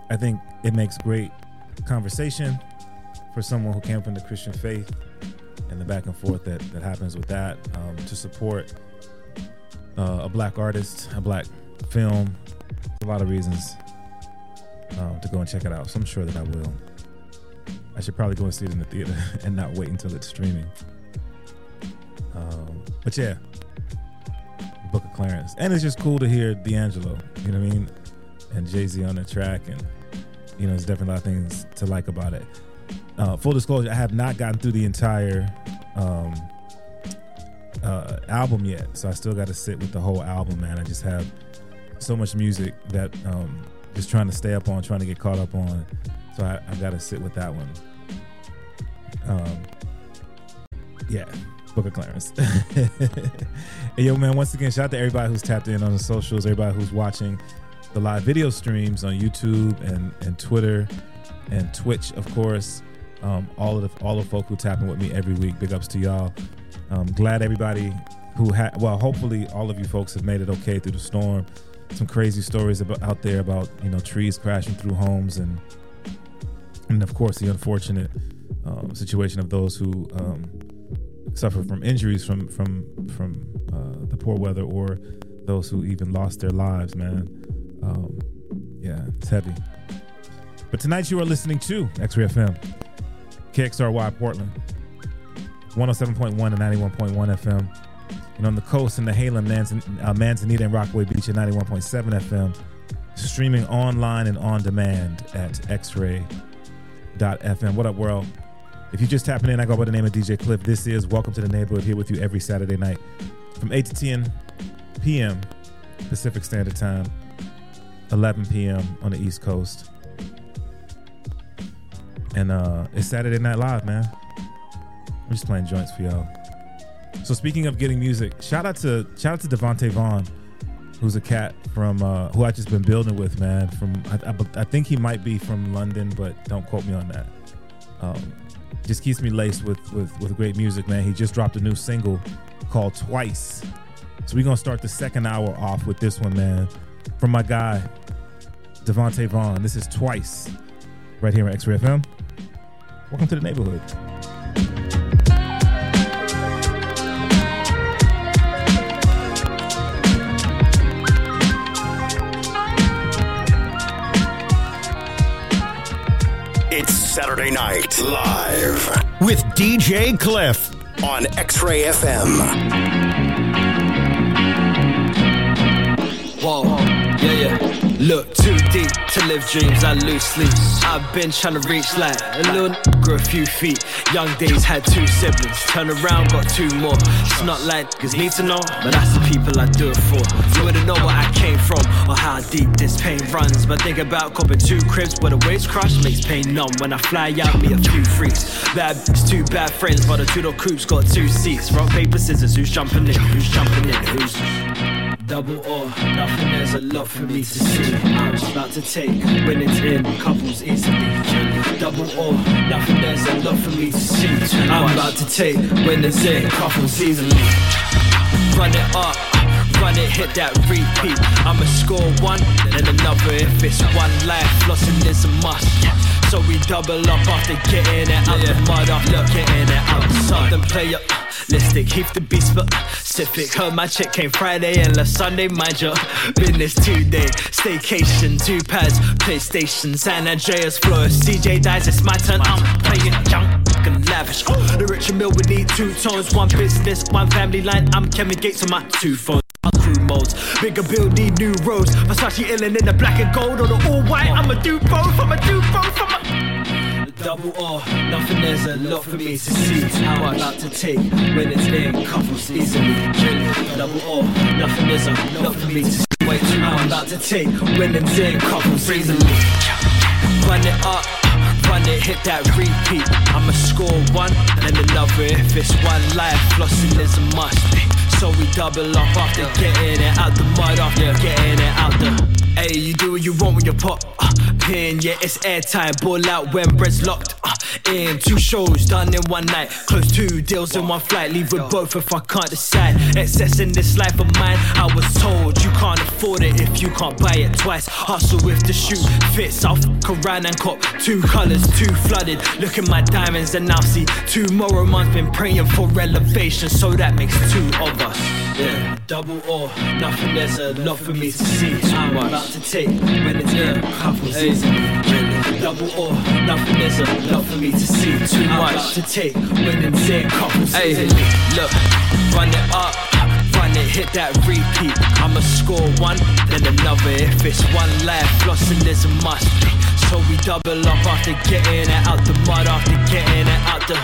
Speaker 1: I think it makes great conversation for someone who came from the Christian faith and the back and forth that, that happens with that um, to support uh, a black artist, a black film. A lot of reasons um, to go and check it out. So I'm sure that I will. I should probably go and see it in the theater <laughs> and not wait until it's streaming. Um, but yeah, Book of Clarence, and it's just cool to hear D'Angelo. You know what I mean? And Jay Z on the track, and you know, there's definitely a lot of things to like about it. Uh, full disclosure, I have not gotten through the entire um, uh, album yet, so I still got to sit with the whole album. Man, I just have so much music that um, just trying to stay up on, trying to get caught up on. So I, I got to sit with that one. Um, yeah, Book of Clarence. <laughs> hey, yo, man, once again, shout out to everybody who's tapped in on the socials, everybody who's watching the live video streams on YouTube and, and Twitter and Twitch, of course. Um, all of the all the folk who tapping with me every week. Big ups to y'all. Um, glad everybody who had well, hopefully all of you folks have made it okay through the storm. Some crazy stories about out there about you know trees crashing through homes and and of course the unfortunate um, situation of those who um, suffer from injuries from from from uh, the poor weather or those who even lost their lives. Man, um, yeah, it's heavy. But tonight you are listening to X-Ray FM, KXRY Portland, 107.1 and 91.1 FM. And on the coast in Nehalem, Manzan- uh, Manzanita, and Rockaway Beach at 91.7 FM. Streaming online and on demand at xray.fm. What up, world? If you're just tapping in, I go by the name of DJ Cliff. This is Welcome to the Neighborhood here with you every Saturday night from 8 to 10 p.m. Pacific Standard Time, 11 p.m. on the East Coast. And uh, it's Saturday Night Live, man. I'm just playing joints for y'all. So speaking of getting music, shout out to shout out to Devante Vaughn, who's a cat from uh, who I just been building with, man. From I, I, I think he might be from London, but don't quote me on that. Um, just keeps me laced with, with with great music, man. He just dropped a new single called Twice. So we're gonna start the second hour off with this one, man. From my guy, Devante Vaughn. This is Twice, right here on X-Ray FM. Welcome to the neighborhood.
Speaker 23: It's Saturday Night Live
Speaker 25: with DJ Cliff
Speaker 23: on X Ray FM.
Speaker 26: Whoa, yeah, yeah. Look too deep to live dreams I lose sleep. I've been trying to reach like a little grew a few feet. Young days had two siblings. Turn around, got two more. It's not like niggas need to know, but that's the people I do it for. You wouldn't know where I came from or how deep this pain runs. But think about copping two cribs where the waves crush makes pain numb. When I fly out, me a few freaks. Bad bitches, two bad friends, but the two door coupes got two seats. Rock, paper, scissors, who's jumping in? Who's jumping in? Who's double or nothing? There's a lot for me to see. I'm about to take when it's in couples easily. Double or nothing. There's a lot for me to see. I'm about to take when it's in couples easily. Run it up. Run it, hit that repeat. I'ma score one, then another if it's one life. Flossing is a must. So we double up after getting it out the mud, after getting it out the sun. Then play up. Listic, keep the beat specific. Heard my chick came Friday and left Sunday, mind your business today. Staycation, two pads, PlayStation, San Andreas, Flores. CJ dies, it's my turn. I'm playing junk and lavish. The rich and mill, we need two tones, one business, one family line. I'm Kevin Gates on my two phones. Modes, bigger build, need new roads. Versace illin in the black and gold or the all white. I'ma do both, I'ma do both, I'ma double or nothing there's a lot for me to see how I like to take when it's in couples easily double or nothing there's a lot for me to see too long. I'm about to take when it's in couples easily. Run it up, run it, hit that repeat. I'ma score one, then another. If it's one life, flossing is a must. So we double up after getting it out the mud, after getting it out the. Hey, you do what you want with your pop. Uh, pin, yeah, it's airtime. Ball out when bread's locked. In two shows done in one night. Close two deals in one flight. Leave with both if I can't decide. Excess in this life of mine. I was told you can't afford it if you can't buy it twice. Hustle if the shoe fits. I'll fuck around and cop two colors, two flooded. Look at my diamonds and now see tomorrow month been praying for elevation. So that makes two of us. Yeah, double or nothing. There's a lot for me to see. I'm about to take when it's a couple seasons. Double or nothing. There's a lot for me to see. Too much to take when it's in a couple seasons. Hey, look, run it up. Run it, hit that repeat. I'ma score one, then another. If it's one life, flossing is a must. So we double up after getting it out the mud, after getting it out the.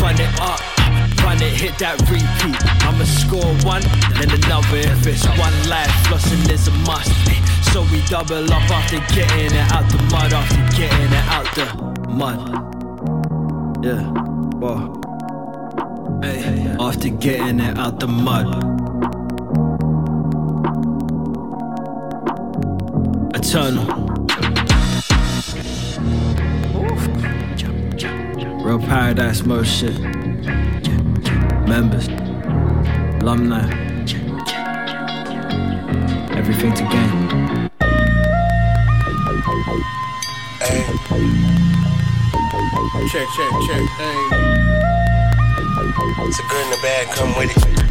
Speaker 26: Run it up it, hit that repeat. I'ma score one, then another. If it's one life, flossing is a must. Eh, so we double up after getting it out the mud, after getting it out the mud. Yeah, whoa. Hey, after getting it out the mud. Eternal. Real paradise mode shit members, alumni, everything to gain.
Speaker 27: Hey. Check, check, check. Hey. It's a good and a bad, come with it.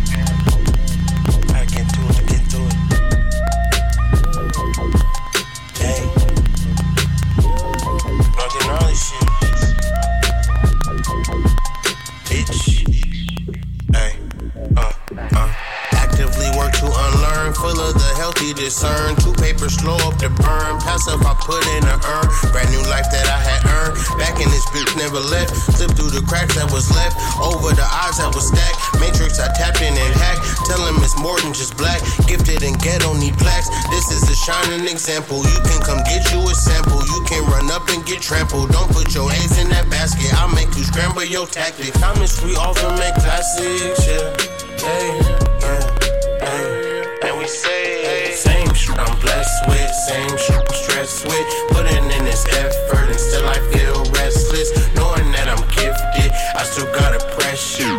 Speaker 27: Discern. Two papers slow up the burn. Pass up, I put in a urn. Brand new life that I had earned. Back in this bitch, never left. Slipped through the cracks that was left. Over the odds that was stacked. Matrix, I tapped in and hacked. Tell him it's more than just black. Gifted and ghetto need plaques. This is a shining example. You can come get you a sample. You can run up and get trampled. Don't put your eggs in that basket. I'll make you scramble your tactics. A street often make classics, yeah. Hey, I'm blessed with, same shit I'm stressed with. Putting in this effort and still I feel restless. Knowing that I'm gifted, I still gotta press you.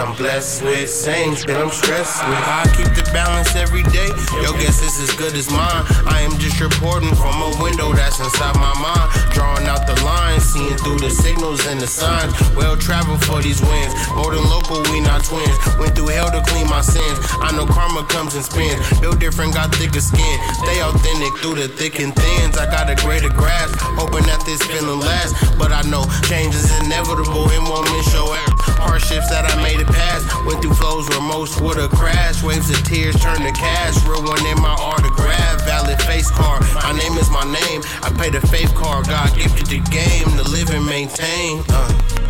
Speaker 27: I'm blessed with, same shit I'm stressed with. I keep the balance every day. Your guess this is as good as mine. I am just reporting from a window that's inside my mind. Drawing out the lines, seeing through the signals and the signs. Well traveled for these wins. More than local, we not twins. Went through hell to clean my sins. I know karma comes and spins. Built different, got thicker skin. Stay authentic through the thick and thins. I got a greater grasp, hoping that this feeling lasts. But I know change is inevitable. It won't miss your hardships that I made it past. Went through flows where most would've crashed. Waves of tears turn to cash. Real one in my autograph. Valid face card. My name is my name. I pay the faith card. God gifted the game to live and maintain. Uh.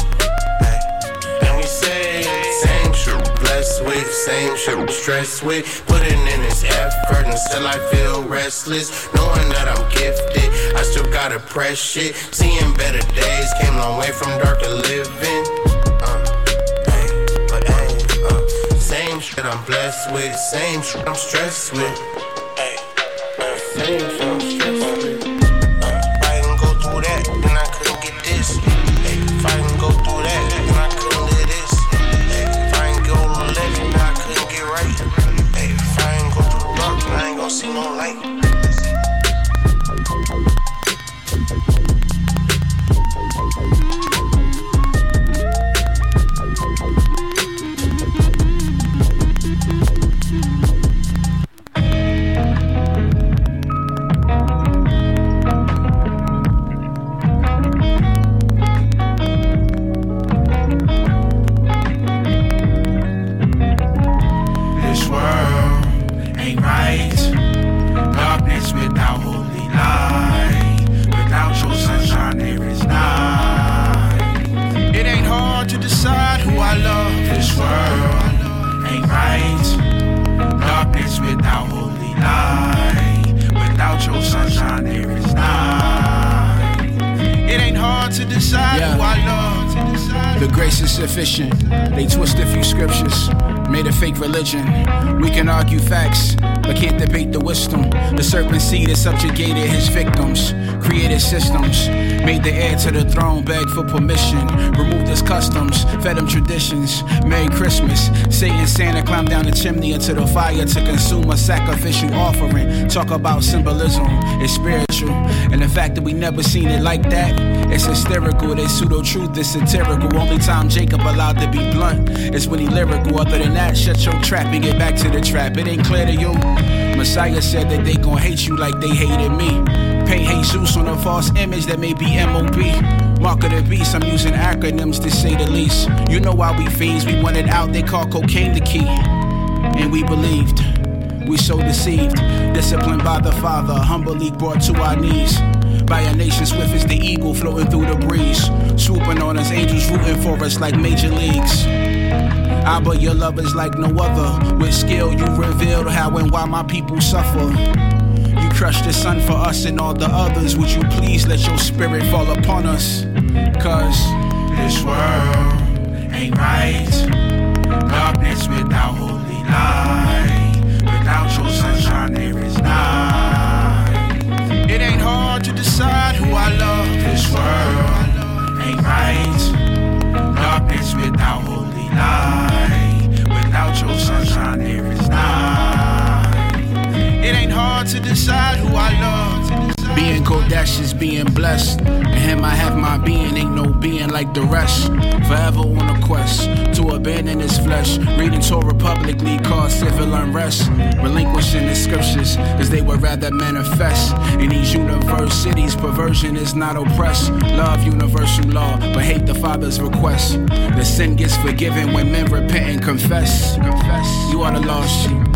Speaker 27: And we say same shit, blessed with, same shit, stressed with. Putting in this effort and still I feel restless. Knowing that I'm gifted, I still gotta press shit. Seeing better days, came a long way from dark to living. Shit I'm blessed with, same shit I'm stressed with. Hey, same shit I'm stressed with. Uh, if I didn't go through that, then I couldn't get this. If I didn't go through that, then I couldn't live this. If I didn't go left, then I couldn't get right. If I didn't go through dark, then I ain't see no light.
Speaker 28: Systems, made the heir to the throne beg for permission, removed his customs, fed him traditions. Merry Christmas. Satan Santa climbed down the chimney into the fire to consume a sacrificial offering. Talk about symbolism, it's spiritual. And the fact that we never seen it like that, it's hysterical. They pseudo truth is satirical. Only time Jacob allowed to be blunt is when he lyrical. Other than that, shut your trap and get back to the trap. It ain't clear to you. Messiah said that they gon' hate you like they hated me. Paint Jesus on a false image that may be MOB. Mark of the beast, I'm using acronyms to say the least. You know why we fiends, we wanted out, they call cocaine the key. And we believed, we so deceived. Disciplined by the Father, humbly brought to our knees. By a nation swift as the eagle floating through the breeze. Swooping on us, angels rooting for us like major leagues. Ah, Abba, your love is like no other. With skill, you revealed how and why my people suffer. You crushed the sun for us and all the others. Would you please let your spirit fall upon us? Cause this world ain't right. Darkness without holy light. Without your sunshine, there is night. It ain't hard to decide who I love. This world ain't right. Darkness without holy light. Without your sunshine, there is night. It ain't hard to decide who I love. Being Kodesh being blessed. And him I have my being, ain't no being like the rest. Forever on a quest to abandon his flesh. Reading Torah publicly cause civil unrest. Relinquishing the scriptures, cause they would rather manifest. In these universities, perversion is not oppressed. Love universal law, but hate the Father's request. The sin gets forgiven when men repent and confess. Confess. You are the lost sheep.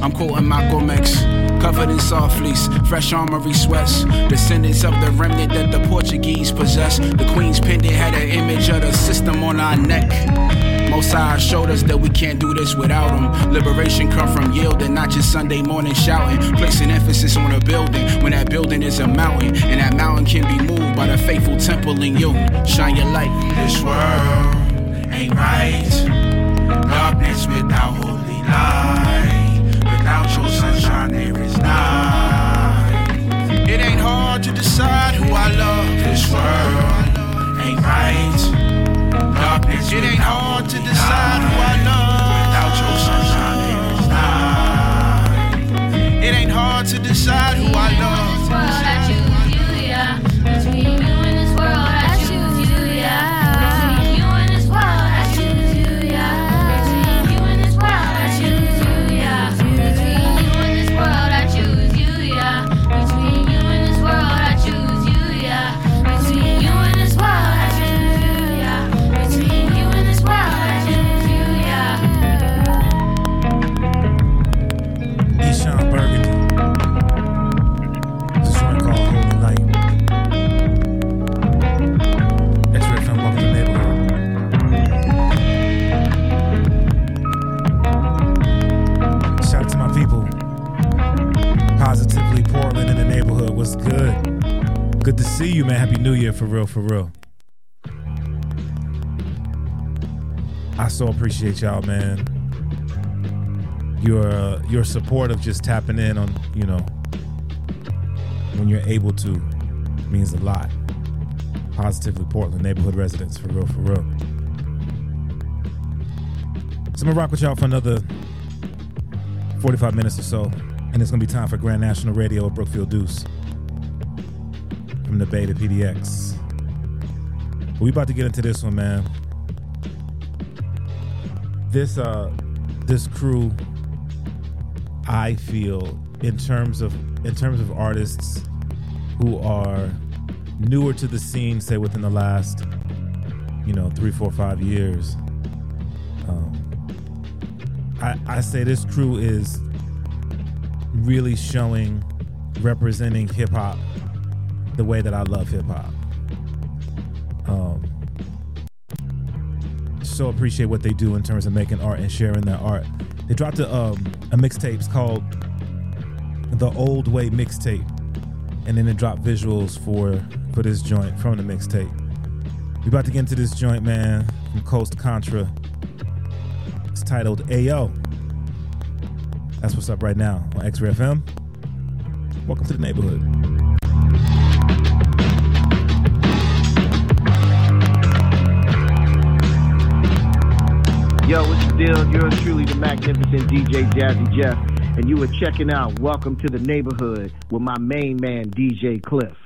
Speaker 28: I'm quoting X. Covered in soft fleece, fresh armory sweats. Descendants of the remnant that the Portuguese possess. The Queen's pendant had an image of the system on our neck. Most showed us that we can't do this without him. Liberation come from yielding, not just Sunday morning shouting. Placing emphasis on a building when that building is a mountain. And that mountain can be moved by the faithful temple in you. Shine your light. This world ain't right. Darkness without holy light. Without your sunshine, there is. It ain't hard to decide who I love. This world ain't right. Darkness. It ain't hard to decide who I love. Without your sunshine, there is night. It ain't hard to decide who I love.
Speaker 1: See you, man. Happy New Year, for real, for real. I so appreciate y'all, man. Your uh, your support of just tapping in on, you know, when you're able to means a lot. Positively Portland neighborhood residents, for real, for real. So I'm gonna rock with y'all for another 45 minutes or so, and it's gonna be time for Grand National Radio at Brookfield Deuce from the to PDX. We about to get into this one, man. This uh, this crew, I feel, in terms of in terms of artists who are newer to the scene, say within the last, you know, three, four, five years. Um, I, I say this crew is really showing, representing hip hop the way that I love hip hop. Um, so appreciate what they do in terms of making art and sharing their art. They dropped a, um, a mixtape called the Old Way Mixtape, and then they dropped visuals for for this joint from the mixtape. We about to get into this joint, man, from Coast Contra. It's titled Ayo. That's what's up right now on X-Ray FM. Welcome to the neighborhood.
Speaker 29: Yo, it's deal? Yours truly, the magnificent DJ Jazzy Jeff, and you are checking out Welcome to the Neighborhood with my main man, DJ Cliff.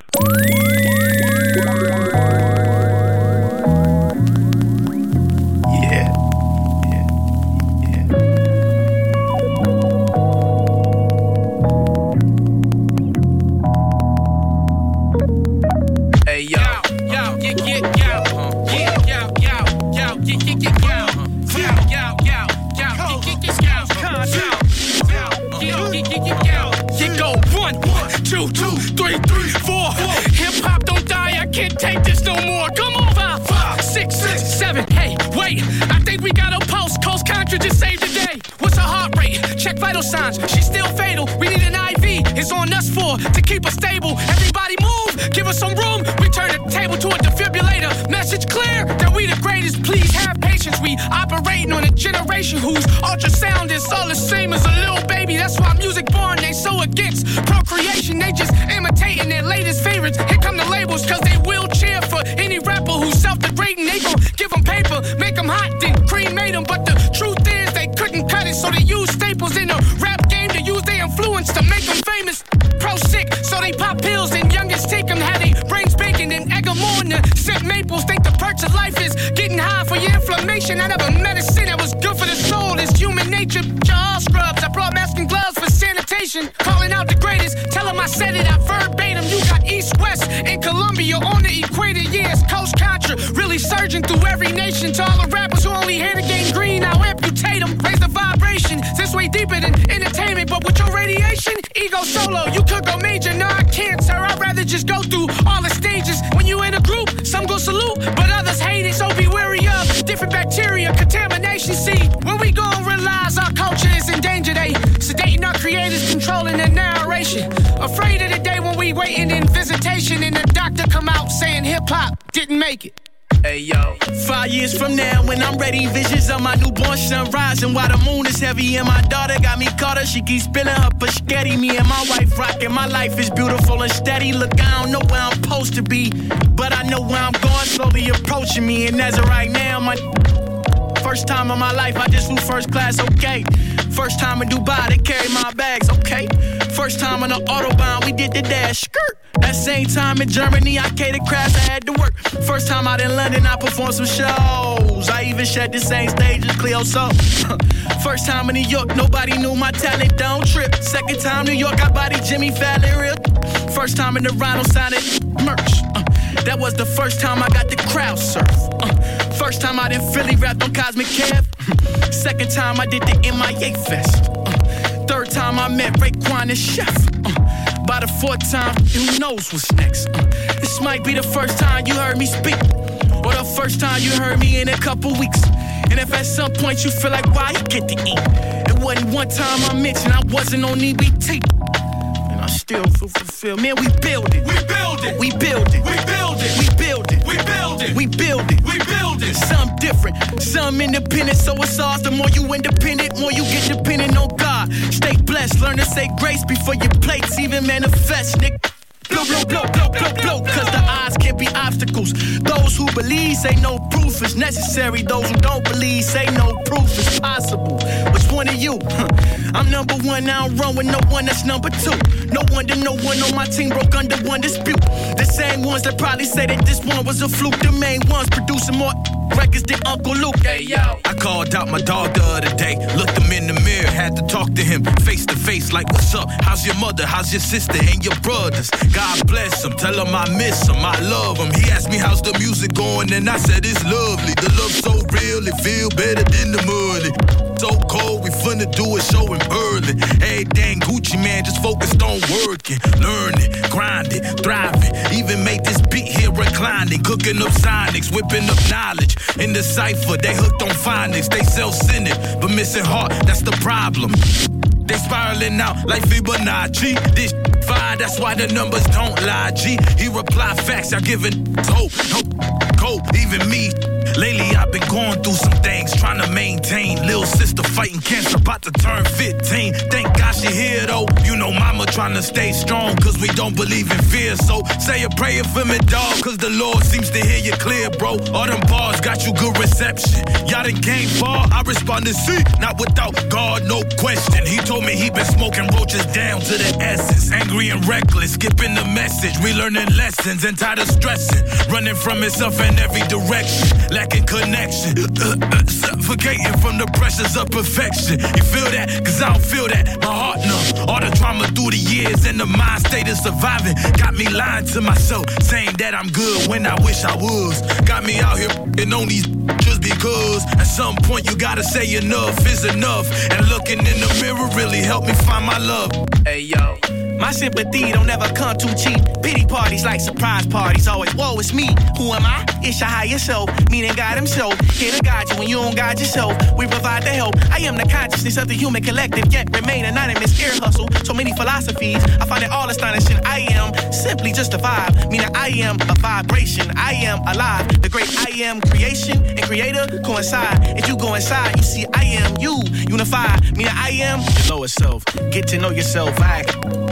Speaker 30: Vital signs. She's still fatal. We need an IV. It's on us four to keep her stable. Everybody move, give us some room. We turn the table to a defibrillator. Message clear that we the greatest. Please have patience. We operating on a generation whose ultrasound is all the same as a little baby. That's why music born. They so against procreation. They just imitating their latest favorites. Here come the labels, cause your inflammation. I never medicine that was good for the soul. It's human nature. All scrubs. I brought masks and gloves for sanitation. Calling out the greatest. Tell 'em I said it. I verbatim. You got east, west, and Colombia on the equator. Yeah, it's Coast Contra. Really surging through every nation. To all the rappers who only here to gain green, I'll amputate them. Raise the vibration. This way deeper than entertainment. But with your radiation, ego solo. You could go major. No, in visitation and the doctor come out saying hip hop didn't make it. Hey yo, five years from now, when I'm ready, visions of my newborn son rising while the moon is heavy. And my daughter got me caught up, she keeps spilling her spaghetti. Me and my wife rocking, my life is beautiful and steady. Look, I don't know where I'm supposed to be, but I know where I'm going, slowly approaching me. And as of right now, my First time in my life, I just flew first class, okay. First time in Dubai, they carry my bags, okay. First time on the Autobahn, we did the dash, skirt. That same time in Germany, I catered crafts, I had to work. First time out in London, I performed some shows. I even shared the same stage as Cleo Sol. <laughs> First time in New York, nobody knew my talent, don't trip. Second time New York, I body Jimmy Fallon real. First time in the Rhino signing merch. Uh, that was the first time I got the crowd surf. Uh, first time I did Philly rapped on Cosmic Kev. Second time I did the MIA Fest. Uh, third time I met Raekwon and Chef. Uh, by the fourth time, who knows what's next? Uh, this might be the first time you heard me speak, or the first time you heard me in a couple weeks. And if at some point you feel like why you get to eat, it wasn't one time I mentioned I wasn't on EBT. And I still feel fulfilled. Man, we build it. We build it. We build it. We build it. We build it. We build it. We build it. We build it. Some different, some independent. So it's ours. The more you independent, more you get dependent on God. Stay blessed. Learn to say grace before your plates even manifest, nigga. Blow, blow, blow, blow, blow, blow, cause the odds can be obstacles. Those who believe say no proof is necessary. Those who don't believe say no proof is possible. Which one of you? I'm number one, I don't run with no one that's number two. No wonder no one on my team broke under one dispute. The same ones that probably say that this one was a fluke. The main ones producing more records than Uncle Luke. Hey yo.
Speaker 31: I called out my dog the other day, looked him in the mirror, had to talk to him face to face, like, What's up? How's your mother? How's your sister and your brothers? God bless them, tell them I miss them, I love them. He asked me, How's the music going? And I said, It's lovely. The love so real, it feel better than the money. So cold, we finna do a show in Berlin. Hey, dang Gucci man, just focused on working, learning, grinding, thriving. Even made this beat here reclining, cooking up sonics, whipping up knowledge. In the cipher, they hooked on phonics, they self-centered, but missing heart, that's the problem. They spiraling out like Fibonacci. This <laughs> five, that's why the numbers don't lie. G, he reply facts, I giving hope, hope, hope, even me. Lately, I've been going through some things, trying to maintain. Little sister fighting cancer, about to turn 15. Thank God she here though. You know, mama trying to stay strong, cause we don't believe in fear. So say a prayer for me, dog, cause the Lord seems to hear you clear, bro. All them bars got you good reception. Y'all done came far, I responded, see, not without God, no question. He told me he been smoking roaches down to the essence. Angry and reckless, skipping the message. We learning lessons and tired of stressing. Running from himself in every direction, lacking connection. Uh, uh, suffocating from the pressures of perfection. You feel that? Cause I don't feel that. My heart numb. All the trauma through the years and the mind state of surviving. Got me lying to myself, saying that I'm good when I wish I was. Got me out here and on these just because at some point you gotta say enough is enough. And looking in the mirror really helped me find my love.
Speaker 5: Hey yo. My sympathy don't ever come too cheap. Pity parties like surprise parties. Always, whoa, it's me. Who am I? It's your higher self. Meaning God Himself. Here to guide you when you don't guide yourself. We provide the help. I am the consciousness of the human collective, yet remain anonymous. Ear hustle. So many philosophies. I find it all astonishing. I am simply just a vibe. Meaning I am a vibration. I am alive. The great I am creation and creator coincide. If you go inside, you see I am you. Unified. Meaning I am your lower self. Get to know yourself. I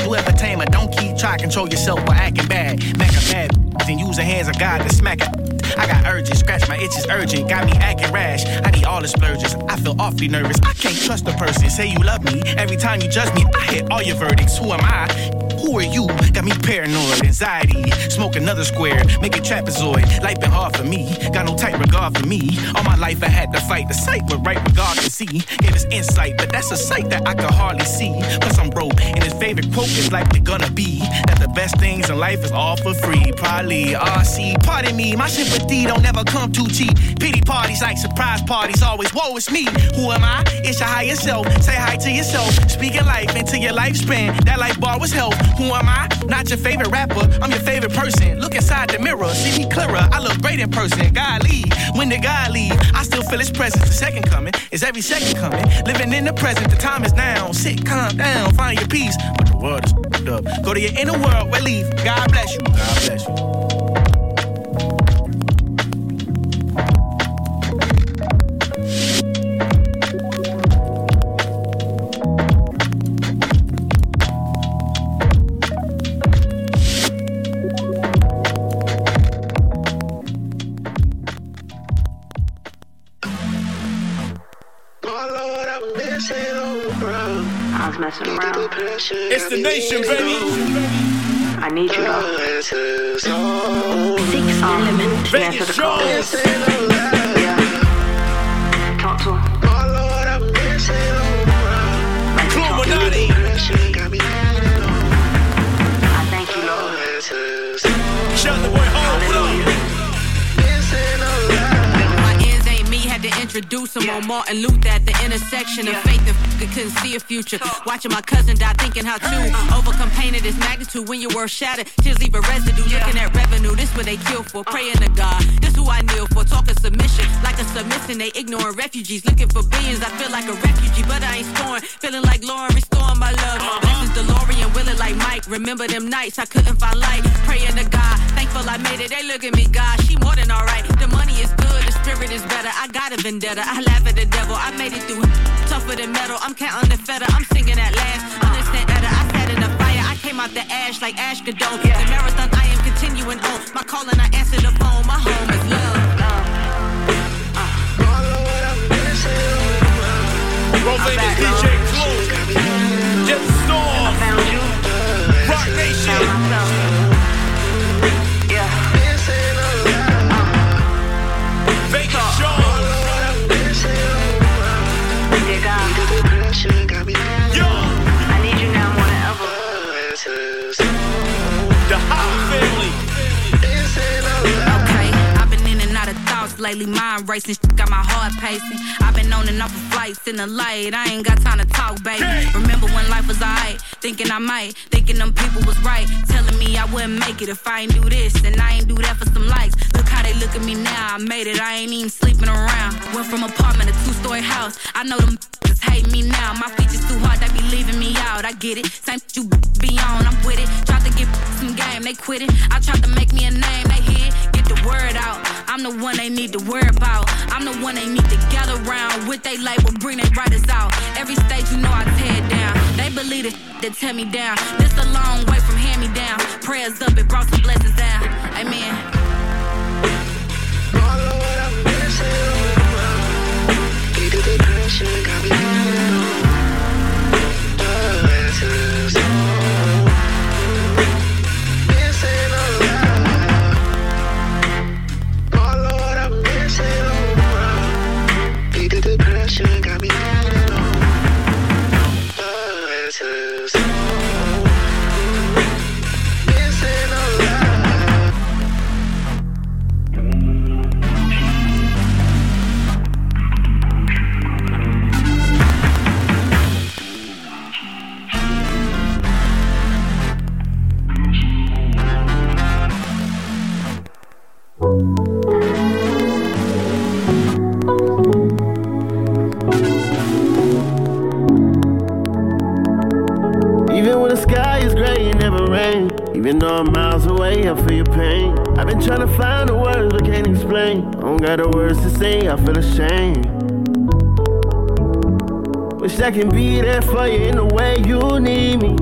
Speaker 5: whoever tame don't keep try control yourself by acting bad. Make a bad then use the hands of God to smack it. I got urges, scratch my itches urgent, got me acting rash. I need all the splurges. I feel awfully nervous. I can't trust a person. Say you love me. Every time you judge me, I hit all your verdicts. Who am I? Who are you? Got me paranoid, anxiety. Smoke another square, make it trapezoid. Life been hard for me. Got no tight regard for me. All my life I had to fight the sight with right regard to see. Gave us insight, but that's a sight that I could hardly see. Plus I'm broke, and his favorite quote is like they're gonna be that the best things in life is all for free. Probably RC. Pardon me, my sympathy don't ever come too cheap. Pity parties like surprise parties, always. Whoa, it's me. Who am I? It's your higher self. Say hi to yourself. Speak your life into your lifespan. That life bar was health. Who am I? Not your favorite rapper. I'm your favorite person. Look inside the mirror, see me clearer. I look great in person. God. When did God leave? I still feel his presence. The second coming is every second coming. Living in the present, the time is now. Sit, calm down, find your peace. But the world is up. Go to your inner world, relief. God bless you. God bless you.
Speaker 32: Messing around.
Speaker 31: It's the nation, baby.
Speaker 32: I need you though. Six element. Answer the call.
Speaker 33: Introduce him on Martin Luther at the intersection of faith and f- couldn't see a future. Watching my cousin die, thinking how to overcome pain of this magnitude when your world shattered. Tears leave a residue, looking at revenue. This what they kill for, praying to God. This who I kneel for, talking submission like a submission. They ignoring refugees, looking for billions. I feel like a refugee, but I ain't scoring. Feeling like Lauren, restoring my love. Blessings DeLorean, willing like Mike. Remember them nights I couldn't find light, praying to God. Thankful I made it. They look at me, God. Is better. I got a vendetta. I laugh at the devil. I made it through. Tougher than metal. I'm counting the feather. I'm singing at last. Understand that I sat in the fire. I came out the ash like Ash Gadol. The marathon I am continuing on. My calling, I answer the phone. My home is love.
Speaker 31: Is DJ Clue. Storm. Roc Nation.
Speaker 33: Lately. Mind racing, got my heart pacing. I've been on and off of flights in the light. I ain't got time to talk, baby. Remember when life was alright? Thinking I might, thinking them people was right. Telling me I wouldn't make it if I ain't do this and I ain't do that for some likes. Look how they look at me now. I made it, I ain't even sleeping around. Went from apartment to two story house. I know them just hate me now. My features too hard, they be leaving me out. I get it. Same you be on, I'm with it. Tried to give some game, they quit it. I tried to make me a name, they hit. The word out. I'm the one they need to worry about. I'm the one they need to gather round with they label, bring their writers out. Every stage, you know I tear down. They believe it, they tear me down. This a long way from hand me down. Prayers up, it brought some blessings down. Amen.
Speaker 34: Even Even though I'm miles away, I feel your pain. I've been trying to find the words but can't explain. I don't got the words to say, I feel ashamed. Wish I can be there for you in the way you need me.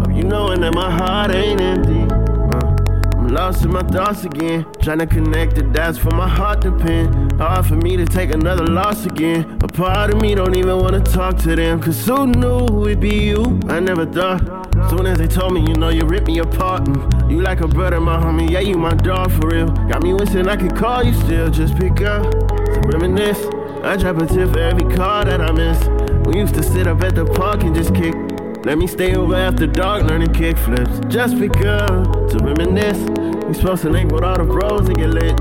Speaker 34: Hope you knowing that my heart ain't empty. Uh, I'm lost in my thoughts again. Trying to connect the dots for my heart to pin. Hard for me to take another loss again. A part of me don't even wanna talk to them. Cause who knew it'd be you? I never thought. Soon as they told me, you know, you ripped me apart. Mm, you like a brother, my homie. Yeah, you my dog for real. Got me wishing I could call you still. Just pick up to reminisce. I drop a tip for every call that I miss. We used to sit up at the park and just kick. Let me stay over after dark learning kick flips. Just up to reminisce. We supposed to link with all the bros and get lit.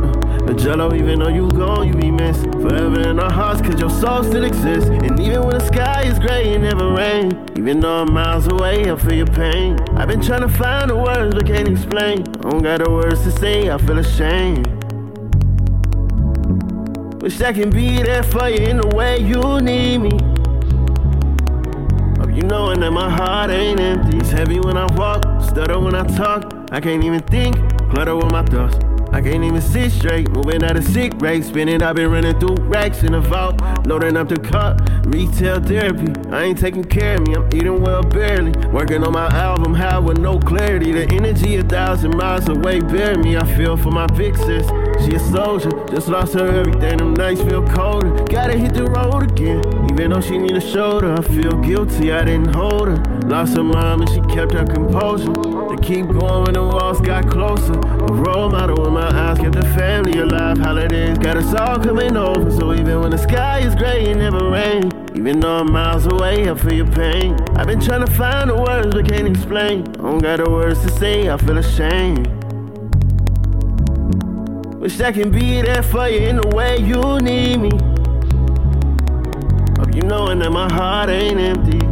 Speaker 34: The jello, even though you gone, you be missed. Forever in our hearts, cause your soul still exists. And even when the sky is gray, it never rain. Even though I'm miles away, I feel your pain. I've been trying to find the words, but can't explain. I don't got the words to say, I feel ashamed. Wish I can be there for you in the way you need me. You knowing that my heart ain't empty. It's heavy when I walk, stutter when I talk. I can't even think, clutter with my thoughts. I can't even sit straight, moving at a sick rate. Spinning, I've been running through racks in the vault, loading up the cup. Retail therapy, I ain't taking care of me, I'm eating well barely. Working on my album, high with no clarity. The energy a thousand miles away, bear me. I feel for my big she a soldier, just lost her everything. Them nights feel colder, gotta hit the road again. Even though she need a shoulder, I feel guilty, I didn't hold her. Lost her mom and she kept her composure. To keep going when the walls got closer. A role model in my eyes kept the family alive. Holidays got us all coming over. So even when the sky is gray, it never rain. Even though I'm miles away, I feel your pain. I've been trying to find the words but can't explain. I don't got the words to say, I feel ashamed. Wish I can be there for you in the way you need me. You knowing that my heart ain't empty.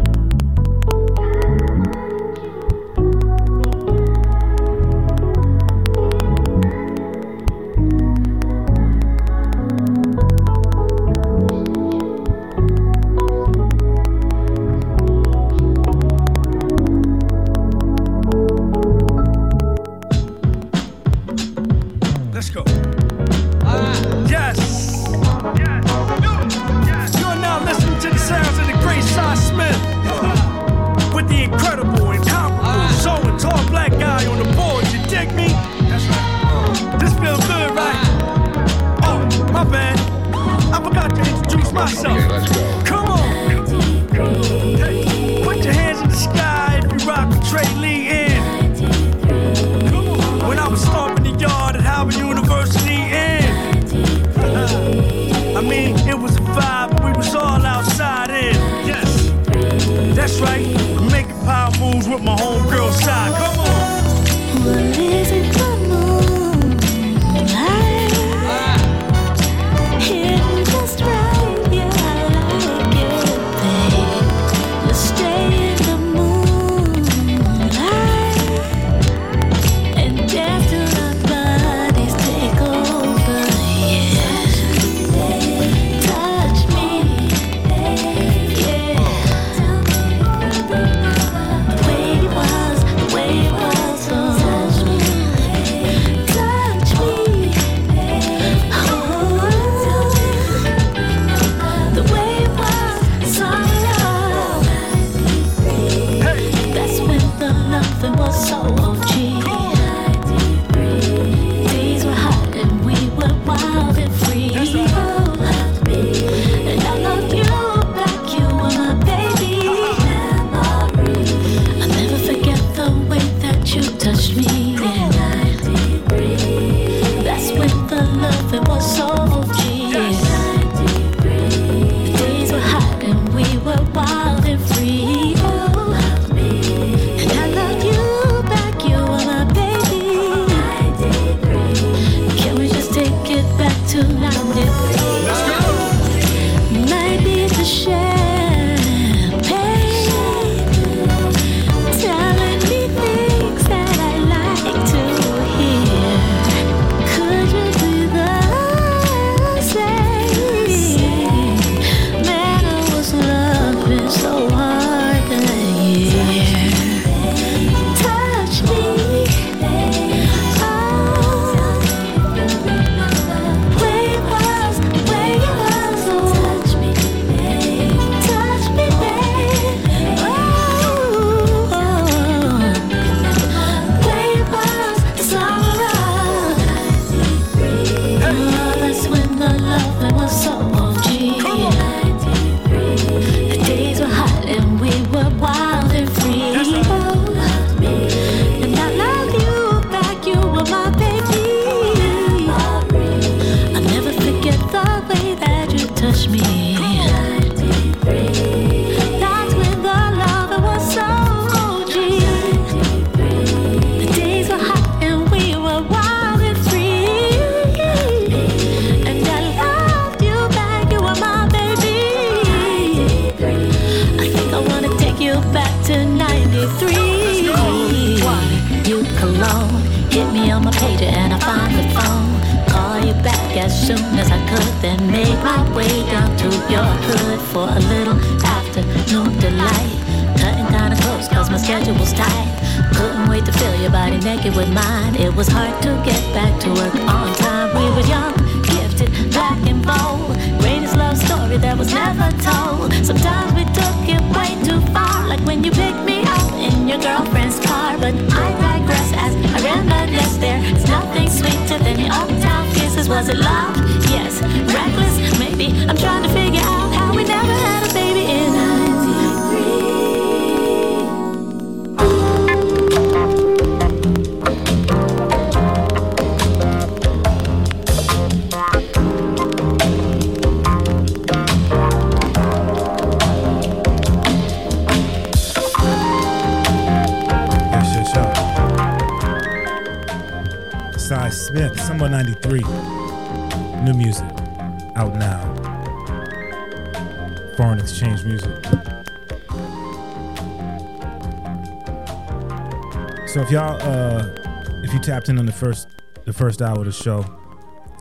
Speaker 1: First hour of the show,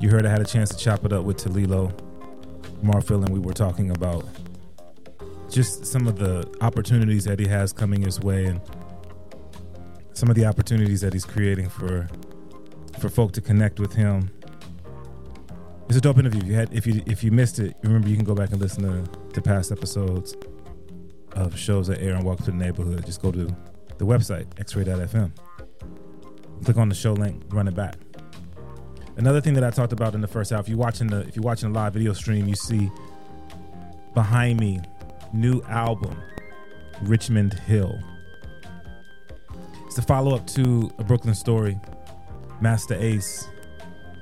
Speaker 1: you heard I had a chance to chop it up with Talilo, Marfil, and we were talking about just some of the opportunities that he has coming his way and some of the opportunities that he's creating for for folk to connect with him. It's a dope interview. If you had if you if you missed it, remember you can go back and listen to, to past episodes of shows that air and walk through the neighborhood. Just go to the website, xray.fm. Click on the show link, run it back. Another thing that I talked about in the first half, if you're watching the if you're watching the live video stream, you see behind me, new album, Richmond Hill. It's the follow up to a Brooklyn story, Masta Ace,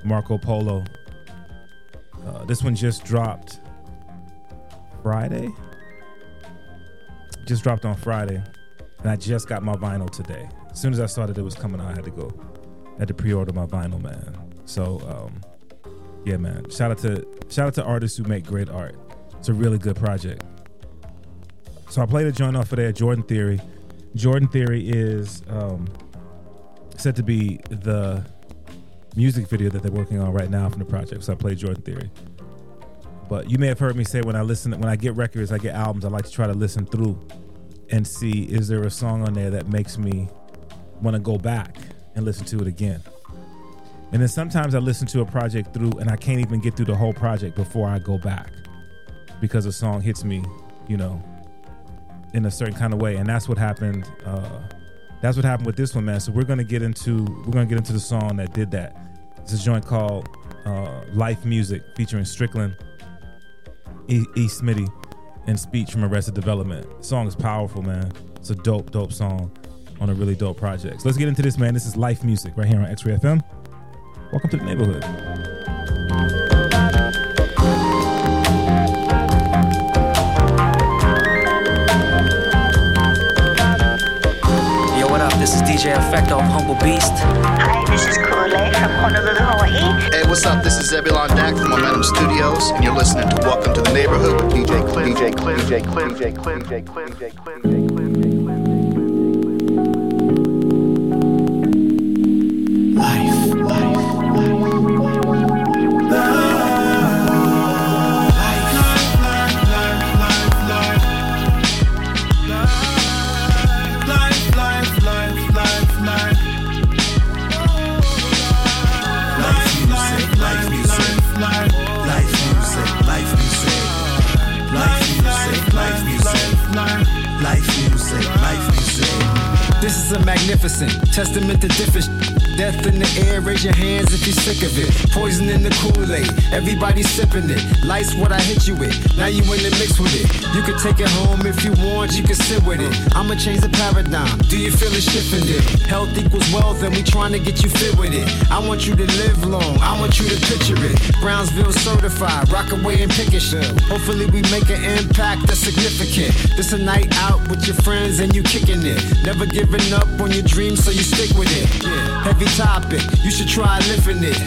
Speaker 1: Marco Polo. Uh, this one just dropped Friday. Just dropped on Friday, and I just got my vinyl today. As soon as I saw that it was coming out, I had to go. I had to pre-order my vinyl, man. So, um, yeah, man. Shout out to shout out to artists who make great art. It's a really good project. So I played a joint off of there, Jordan Theory. Jordan Theory is um, said to be the music video that they're working on right now from the project. So I played Jordan Theory. But you may have heard me say when I listen, when I get records, I get albums, I like to try to listen through and see is there a song on there that makes me want to go back and listen to it again. And then sometimes I listen to a project through and I can't even get through the whole project before I go back because a song hits me, you know, in a certain kind of way. And that's what happened. Uh, that's what happened with this one, man. So we're gonna get into we're gonna get into the song that did that. It's a joint called uh, "Life Music" featuring Strickland, E. e. Smitty, and Speech from Arrested Development. Song is powerful, man. It's a dope, dope song. on a really dope project. So let's get into this, man. This is Life Music right here on X-Ray FM. Welcome to the neighborhood.
Speaker 35: Yo, what up? This is DJ Effect of Humble Beast.
Speaker 36: Hi, this is Kool-Aid from Honolulu, Hawaii.
Speaker 37: Hey, what's up? This is Zebulon Dak from Momentum Studios, and you're listening to Welcome to the Neighborhood with DJ Cliff. DJ Cliff. DJ Cliff. DJ Cliff. DJ Cliff. DJ Cliff. DJ Cliff.
Speaker 18: Is a magnificent. Testament to different Death in the air, raise your hands if you're sick of it. Poison in the Kool-Aid, everybody sipping it. Life's what I hit you with, now you in the mix with it. You can take it home if you want, you can sit with it. I'ma change the paradigm, do you feel it shifting it? Health equals wealth and we trying to get you fit with it. I want you to live long, I want you to picture it. Brownsville certified, rock away and pick. Hopefully we make an impact that's significant. This a night out with your friends and you kicking it. Never giving up on your dreams, so you stick with it. Yeah. Heavy topic, you should try lifting it.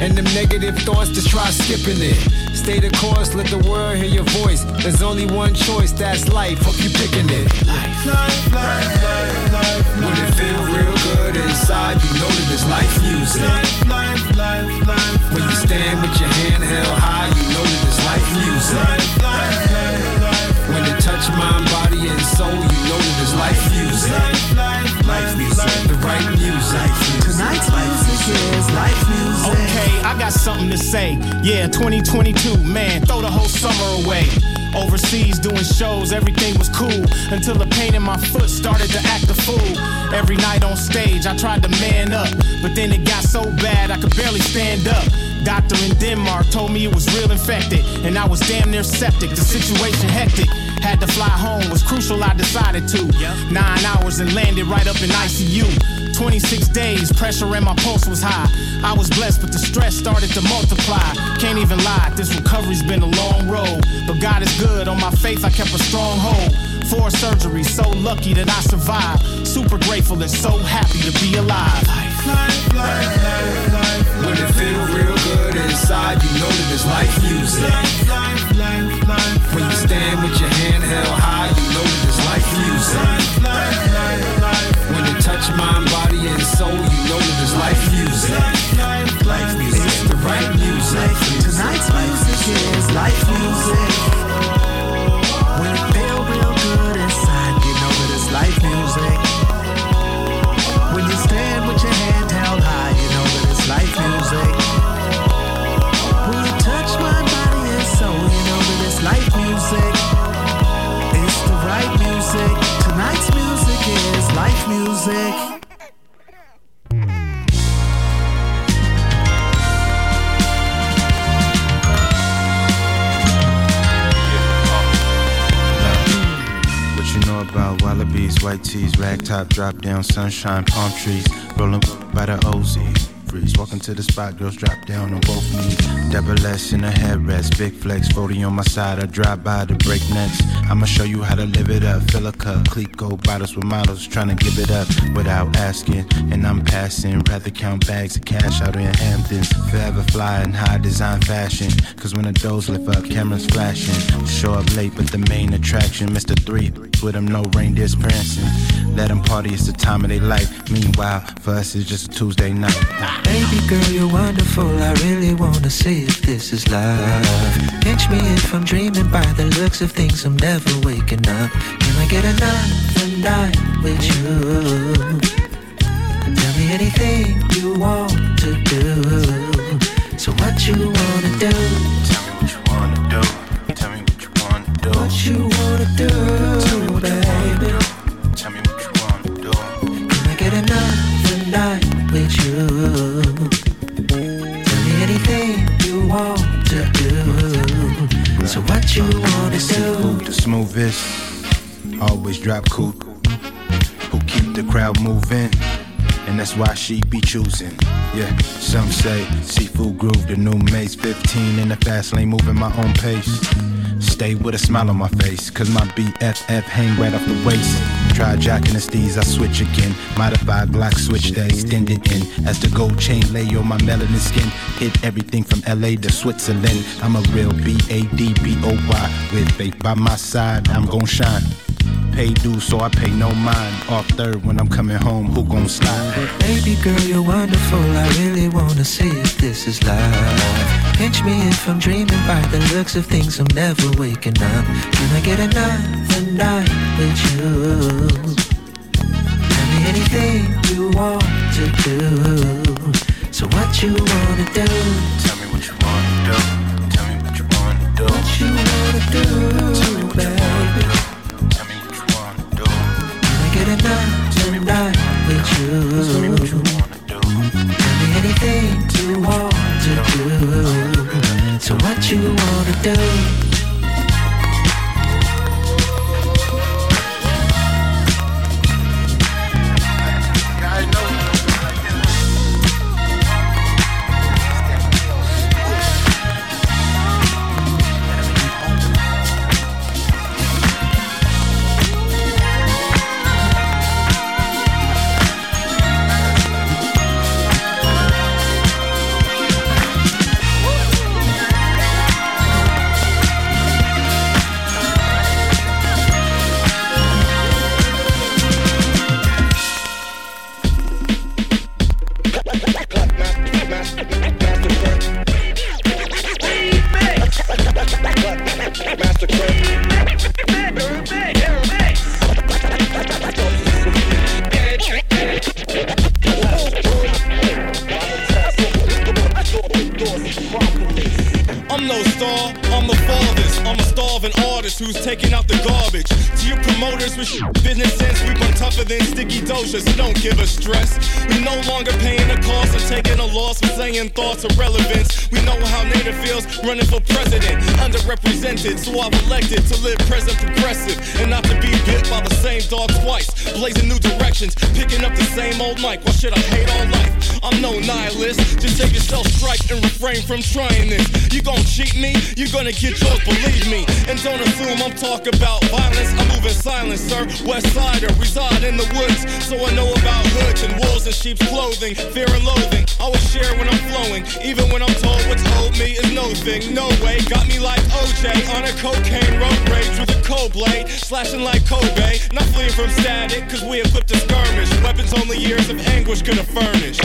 Speaker 18: And them negative thoughts, just try skipping it. Stay the course, let the world hear your voice. There's only one choice, that's life. Hope you picking it. Life, life, life, life, life. When it feel real good inside, you know that it's life music. Life, life, life, life. When you stand with your hand held high, you know that it's life music. Life, life, life, life. When it touch mind, body, and soul, you know that it's life music. Life, life, life music. The right music.
Speaker 35: Tonight's music is life music.
Speaker 30: Okay, I got something to say. Yeah, 2022, man, throw the whole summer away. Overseas doing shows, everything was cool until the pain in my foot started to act a fool. Every night on stage, I tried to man up, but then it got so bad I could barely stand up. Doctor in Denmark told me it was real infected, and I was damn near septic. The situation hectic. Had to fly home, was crucial, I decided to. Nine hours and landed right up in ICU. 26 days, pressure and my pulse was high. I was blessed, but the stress started to multiply. Can't even lie, this recovery's been a long road. But God is good, on my faith I kept a strong hold. Four surgeries, so lucky that I survived. Super grateful and so happy to be alive.
Speaker 18: Life, life, life, life. When it feel real good inside, you know that it's life music. When you stand with your hand held high, you know that it's life music. When it touch mind, body, and soul, you know that it's life music. It's the right music.
Speaker 35: Tonight's music is life music.
Speaker 38: Top, drop down, sunshine, palm trees, rolling by the OZ. Freeze, walking to the spot, girls drop down on both knees. Double S in a headrest, big flex, 40 on my side. I drive by the breaknecks. I'ma show you how to live it up. Fill a cup, clique gold bottles with models, trying to give it up without asking. And I'm passing, rather count bags of cash out in Hamptons. Forever fly in high design fashion. Cause when the doors lift up, cameras flashing. Show up late, but the main attraction, Mr. Three, with him, no reindeers prancing. Let them party, it's the time of their life. Meanwhile, for us, it's just a Tuesday night.
Speaker 35: Baby girl, you're wonderful. I really wanna see if this is love. Pinch me if I'm dreaming by the looks of things. I'm never waking up. Can I get another night with you? Tell me anything you want to do. So what you wanna do?
Speaker 38: Tell me what you wanna do. Tell me what you wanna do.
Speaker 35: What you wanna do,
Speaker 38: Tell me
Speaker 35: anything you want to do. So what you wanna do?
Speaker 38: The smoothest? Always drop cool. Who keep the crowd moving. And that's why she be choosing. Yeah, some say seafood groove, the new Maze 15 in the fast lane, moving my own pace. Stay with a smile on my face, cause my BFF hang right off the waist. Try jacking the steez, I switch again. Modified Glock switch that extended in. As the gold chain lay on my melanin skin. Hit everything from LA to Switzerland. I'm a real B A D B O Y. With faith by my side, I'm gon' shine. Pay dues, so I pay no mind. Off third when I'm coming home, who gon' slide?
Speaker 35: Baby girl, you're wonderful. I really wanna see if this is life. Pinch me if I'm dreaming by the looks of things. I'm never waking up. Can I get another night with you? Tell me anything you want to do. So what you wanna do?
Speaker 38: Tell me what you wanna do. Tell me what you wanna do.
Speaker 35: What you wanna do, baby? Can I get another night with you? Tell me anything you want to do. So what you wanna do?
Speaker 39: I'm the farthest. I'm a starving artist who's taking out the garbage. To your promoters with business sense, we run tougher than sticky dosas. Don't give us stress. We no longer paying the cost of taking a loss and saying thoughts of relevance. We know how native feels running for president. Underrepresented, so I've elected to live present progressive and not to be bit by the same dog twice. Blazing new directions, picking up the same old mic. Why should I hate all life? I'm no nihilist. Just take yourself strike and refrain from trying this. You gon' cheat me? You're gonna get yours, believe me. And don't assume I'm talking about violence. I move in silence, sir. West Sider, reside in the woods. So I know about hoods and wolves and sheep's clothing. Fear and loathing. I will share when I'm flowing. Even when I'm told what's owed me is no thing. No way. Got me like OJ on a cocaine road rage with a cold blade. Slashing like Kobe. Not fleeing from static, cause we equipped to skirmish. Weapons only years of anguish could have furnished.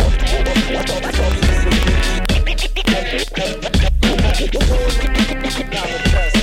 Speaker 39: <laughs>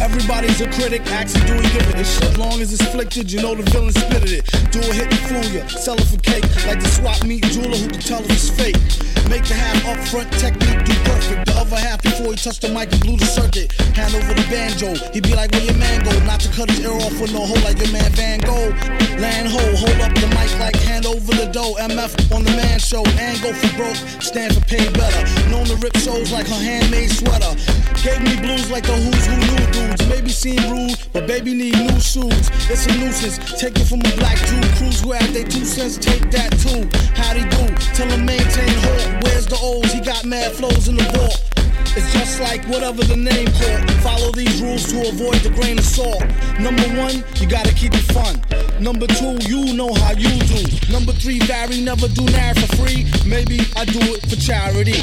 Speaker 40: Everybody's a critic, asking do we give it shit. As long as it's flicked, you know the villain spitted it. Do a hit and fool ya, sell it for cake. Like the swap meet jeweler who can tell if it's fake. Make the half up front technique do perfect. The other half before he touched the mic and blew the circuit. Hand over the banjo. He be like, where your man go? Not to cut his ear off with no hole like your man Van Gogh. Land ho, hold up the mic like hand over the dough. MF on the man show and go for broke. Stand for pay better. Known to rip shows like her handmade sweater. Gave me blues like the who's who knew dudes. Maybe seem rude, but baby need new shoes. It's a nuisance. Take it from a black dude. Crews who have they two cents, take that too. How'd he do? Tell him maintain halt. Where's the O's? He got mad flows in the vault. It's just like whatever the name called. Follow these rules to avoid the grain of salt. Number one, you gotta keep it fun. Number two, you know how you do. Number three, vary, never do now for free. Maybe I do it for charity.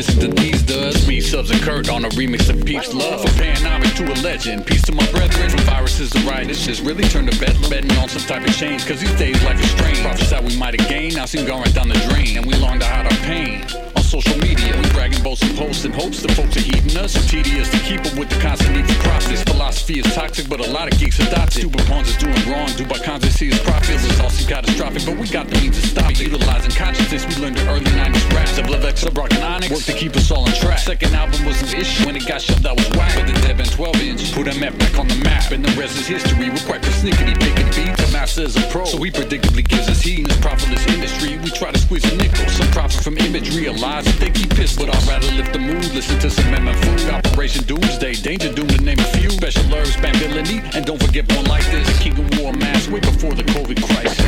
Speaker 41: Cause these dugs. Me, Subs, and Kurt on a remix of Peach Love. From Panonic to a legend. Peace to my brethren. When viruses and righteousness really turn to bed, betting on some type of change. 'Cause these days life is strange. Prophesied we might have gained. Now seem going down the drain. And we long to hide our pain. Social media. We bragging, boasting, posting hopes the folks are heeding us. Tedious to keep up with the constant need for profit. This philosophy is toxic, but a lot of geeks adopt it. Stupid pawns is doing wrong. Dubai they see as profits. It's all catastrophic, but we got the means to stop it. Utilizing consciousness, we learned the early 90s rap. Double X, Brock and Onyx work to keep us all on track. Second album was an issue when it got shoved, that was whack. But the Dev and 12 inch put MF back on the map. And the rest is history. We're quite persnickety picking beat. The master is a pro, so he predictably gives us heat in this profitless industry. We try to squeeze a nickel. Some profit from image, realize they keep pissed. But I'd rather lift the mood, listen to some MM food. Operation Doomsday, Danger Doom to name a few. Special herbs, Bambility, and don't forget one like this. The King of War mask way before the COVID crisis.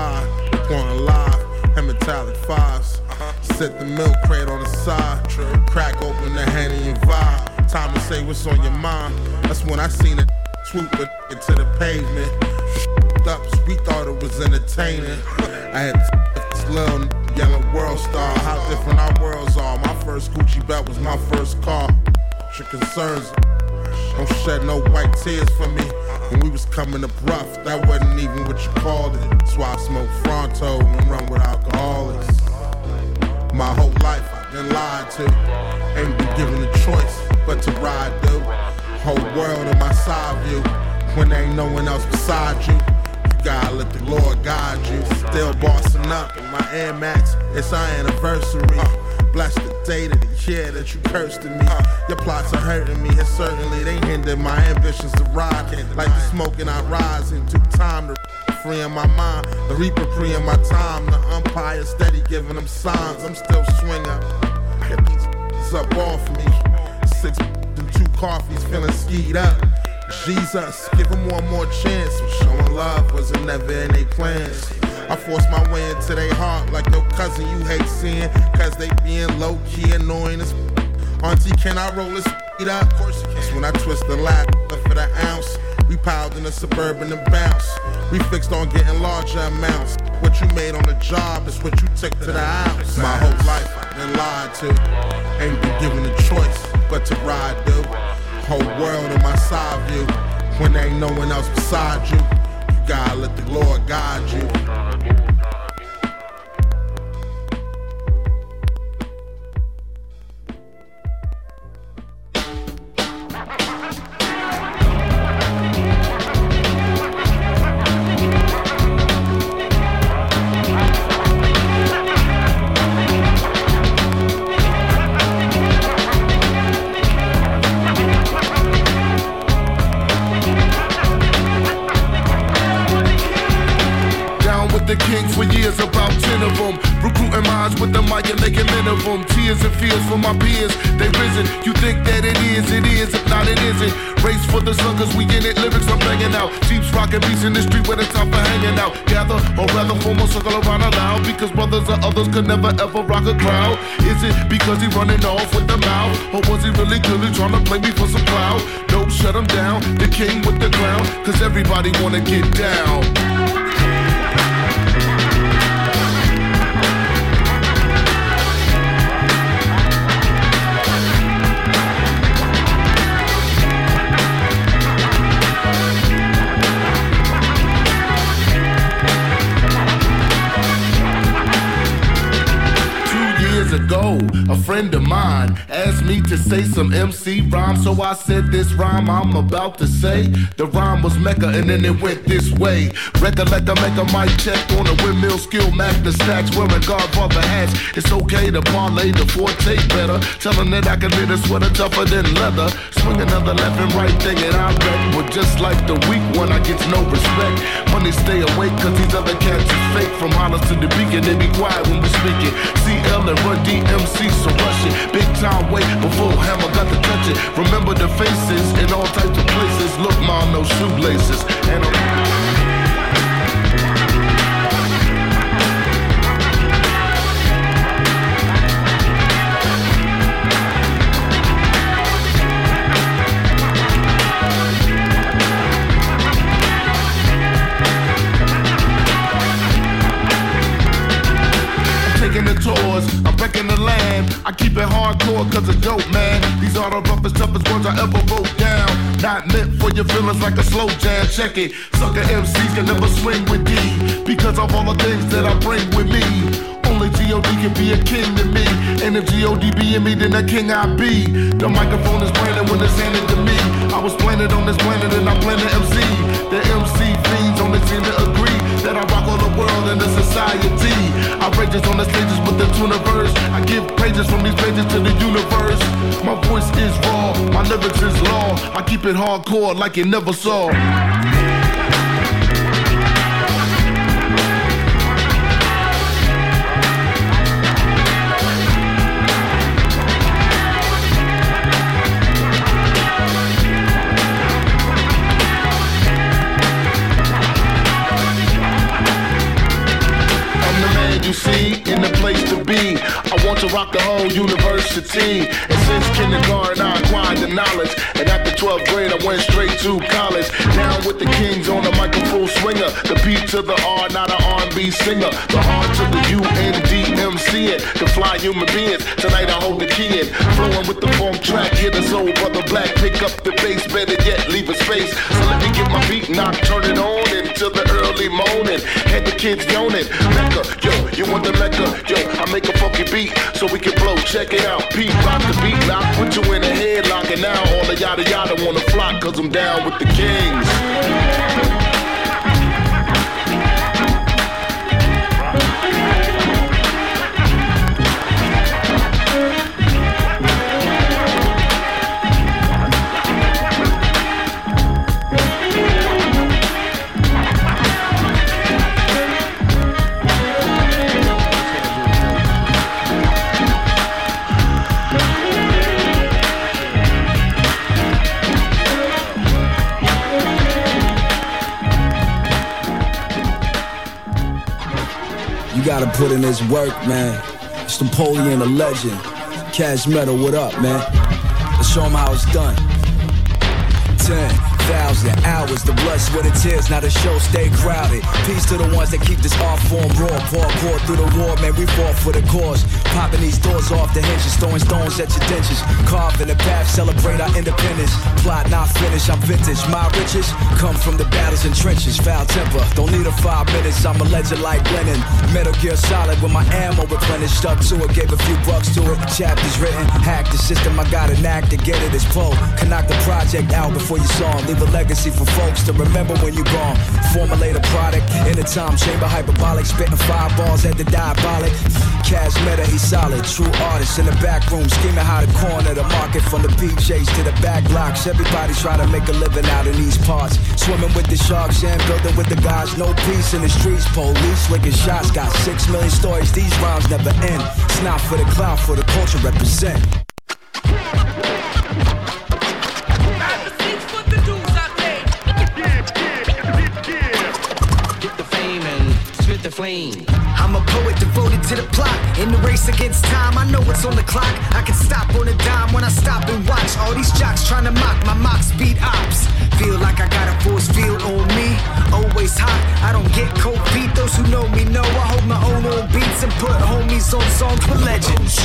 Speaker 42: Outside, going live, and metallic fives. Uh-huh. Set the milk crate on the side, crack open the Henny and vibe. Time to say what's on your mind. That's when I seen it swoop it into <laughs> the pavement. <laughs> Up, we thought it was entertaining. <laughs> I had this Lil yellow world star. How different our worlds are. My first Gucci belt was my first car. Your concerns don't shed no white tears for me. When we was coming up rough, that wasn't even what you called it. Why I smoke Fronto and run with alcoholics. My whole life I've been lied to. Ain't been given a choice but to ride, dude. Whole world in my side view. When there ain't no one else beside you. You gotta let the Lord guide you. Still bossing up in my Air Max. It's our anniversary. Bless the of the year that you cursed at me. Uh, your plots are hurting me, and certainly they hinder my ambitions to ride. Like the smoking I rise into time to freeing my mind. The reaper freeing my time. The umpire steady giving them signs. I'm still swinging. Get these <laughs> up off me. Six <laughs> and two coffees feeling skied up. Jesus, give them one more chance. Showing love wasn't never in their plans. I force my way into their heart like your cousin you hate seeing. Cause they being low key annoying as Auntie, can I roll this up? Of course. That's when I twist the lap for the ounce. We piled in a suburban and bounce. We fixed on getting larger amounts. What you made on the job is what you took to the house. My whole life I've been lied to. Ain't been given a choice but to ride, dude. Whole world in my side view. When there ain't no one else beside you, you gotta let the Lord guide you.
Speaker 5: Down 10 of them. Recruiting minds with the and making men of them. Tears and fears for my peers, they risen. You think that it is, it is, if not, it isn't. Race for the suckers, we in it, lyrics I'm banging out. Jeeps rocking beats in the street where the top for hanging out. Gather, or rather form a circle around aloud. Because brothers or others could never ever rock a crowd. Is it because he running off with the mouth? Or was he really clearly trying to play me for some clout? No, shut him down. The king with the crown. Cause everybody wanna get down. A friend of mine asked me to say some MC rhyme, so I said this rhyme I'm about to say. The rhyme was Mecca, and then it went this way. Recollect I make a mic check on a windmill skill, Mac the stacks, wearing Godfather hats. It's okay to parlay the forte better. Telling that I can knit a sweater tougher than leather. Swing another left and right thing, and I bet. But just like the weak one, I get no respect. Money stay awake, cause these other cats is fake. From Hollis to the beacon, they be quiet when we speaking. CL and Run DMC, so rush it. Big time wait before Hammer got to touch it. Remember the faces in all types of places. Look, mom, no shoelaces. And I'm I ever wrote down. Not meant for your feelings like a slow jam. Check it. Sucker MCs can never swing with D. Because of all the things that I bring with me. Only G.O.D. can be a king to me. And if G.O.D. be in me, then a king I be. The microphone is branded when it's handed to me. I was planted on this planet and I plan to MC. The MC fiends only seem to world and the society. Outrageous on the stages with the tuniverse. I give pages from these pages to the universe. My voice is raw, my lyrics is law. I keep it hardcore like you never saw. Rock the whole university. And since kindergarten, I acquired the knowledge. And after 12th grade, I went straight to college. Down with the kings on the microphone swinger. The P to the R, not an R&B singer. The R to the U N D M C it. The fly human beings. Tonight I hold the key in. Flowing with the funk track. Hear the soul brother black. Pick up the bass. Better yet, leave a space. So let me get my beat knocked, turn it on until the early morning. Had the kids yawning. Mecca, yo, you want the Mecca? Yo, I make a funky beat so we can blow. Check it out. Pete rock the beat lock. Put you in a headlock. And now all the yada yada wanna flock. Cause I'm down with the kings.
Speaker 43: Gotta put in this work, man. It's Napoleon, a legend. Cas Metah, what up, man? Let's show 'em how it's done. 10,000 hours, the blood, sweat, and tears. Now the show stay crowded. Peace to the ones that keep this art form raw. Parkour through the war, man, we fought for the cause. Popping these doors off the hinges, throwing stones at your dentures. Carving the path, celebrate our independence. Plot not finished, I'm vintage. My riches come from the battles and trenches. Foul temper, don't need a five minutes. I'm a legend like Lennon. Metal Gear Solid with my ammo replenished. Stuck to it, gave a few bucks to it. Chapters written, hacked the system. I got an act to get it as Poe. Can knock the project out before you saw. Leave a legacy for folks to remember when you're gone. Formulate a product in a time chamber, hyperbolic. Spitting fireballs at the diabolic. Cas Metah, he's solid. True artist in the back room, scheming how to corner the market from the PJs to the back blocks. Everybody trying to make a living out in these parts. Swimming with the sharks and building with the guys. No peace in the streets. Police licking shots. Got six million stories. These rhymes never end. It's not for the cloud, for the culture represent.
Speaker 44: I'm a poet devoted to the plot. In the race against time, I know what's on the clock. I can stop on a dime when I stop and watch all these jocks trying to mock my mock speed ops. Feel like I got a force field on me. Always hot, I don't get cold feet. Those who know me know I hold my own on beats and put homies on songs with legends.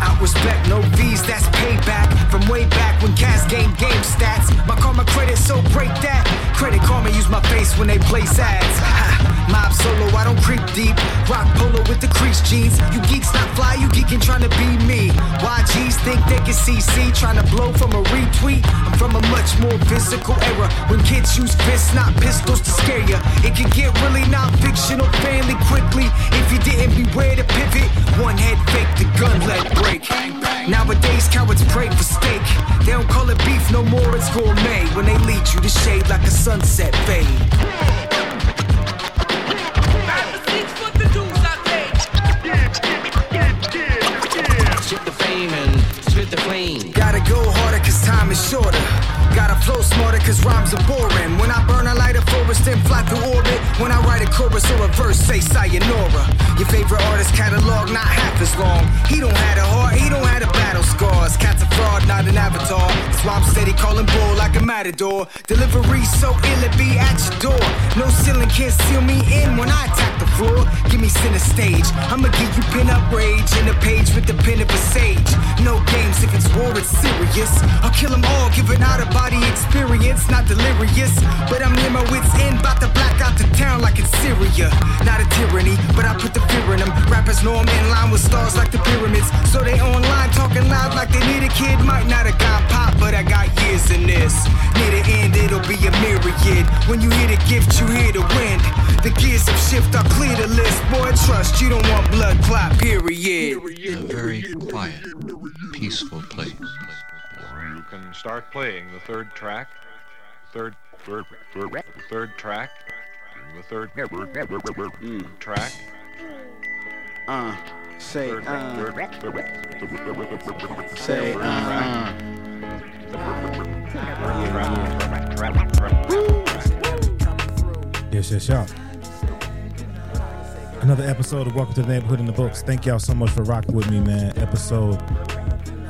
Speaker 44: Out respect, no fees, that's payback. From way back when Cass game game stats. My karma credit, so break that. Credit karma, use my face when they place ads. <laughs> Mob solo, I don't creep deep. Rock polo with the crease jeans. You geeks not fly, you geeking trying to be me. YGs think they can CC, trying to blow from a retweet. I'm from a much more physical era when kids use fists, not pistols to scare ya. It can get really non fictional fairly quickly if you didn't beware to pivot. One head fake, the gun let break. Nowadays, cowards pray for steak. They don't call it beef no more, it's gourmet. When they lead you to shade like a sunset fade.
Speaker 45: The fame and spit the flame.
Speaker 44: Gotta go harder cause time is shorter. Gotta flow smarter cause rhymes are boring. When I burn, I light a forest and fly through orbit. When I write a chorus or a verse, say sayonara. Your favorite artist catalog, not half as long. He don't have a heart, he don't have a battle scars. Cat's a fraud, not an avatar. I'm steady calling bull like a matador. Delivery so ill it be at your door. No ceiling can't seal me in when I attack the floor. Give me center stage. I'ma give you pin up rage in a page with the pen of a sage. No games if it's war, it's serious. I'll kill them all, giving out a body experience, not delirious. But I'm near my wits end, about to black out the town like it's Syria. Not a tyranny, but I put the fear in them. Rappers know I'm in line with stars like the pyramids. So they online talking loud like they need a kid. Might not have got pop, but I got years in this. Near the end, it'll be a myriad. When you hear the gift, you hear the wind. The gears of shift, I clear the list. Boy, trust you don't want blood clot, period.
Speaker 46: A very quiet, peaceful place.
Speaker 47: You can start playing the third track. Third, third, third, third track. The third track.
Speaker 48: Uh, say,
Speaker 47: Third,
Speaker 48: uh,
Speaker 47: third, third,
Speaker 48: say,
Speaker 47: third
Speaker 48: uh,
Speaker 1: Yes, yes, y'all. Another episode of Welcome to the Neighborhood in the Books. Thank y'all so much for rocking with me, man. Episode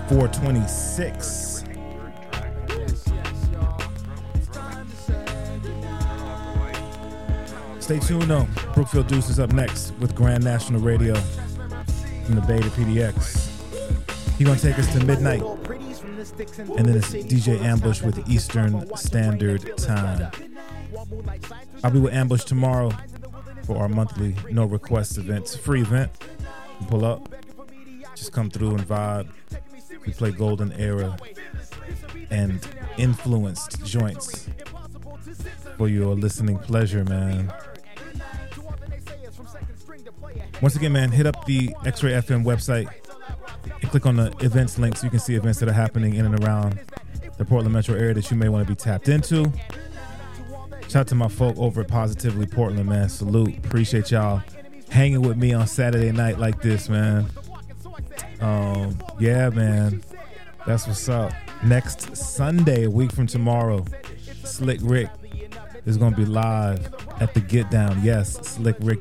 Speaker 1: 426. Stay tuned though. Brookfield Duece is up next with Grand National Radio from the Bay to PDX. He gonna take us to midnight. And then it's DJ Ambush with Eastern Standard Time. I'll be with Ambush tomorrow for our monthly no Request event. It's a free event. Pull up, just come through and vibe. We play Golden Era and influenced joints for your listening pleasure, man. Once again, man, hit up the X Ray FM website and click on the events link so you can see events that are happening in and around the Portland metro area that you may want to be tapped into. Shout out to my folk over at Positively Portland, man. Salute. Appreciate y'all hanging with me on Saturday night like this, man. Um, yeah, man. That's what's up. Next Sunday, a week from tomorrow, Slick Rick is going to be live at the Get Down. Yes, Slick Rick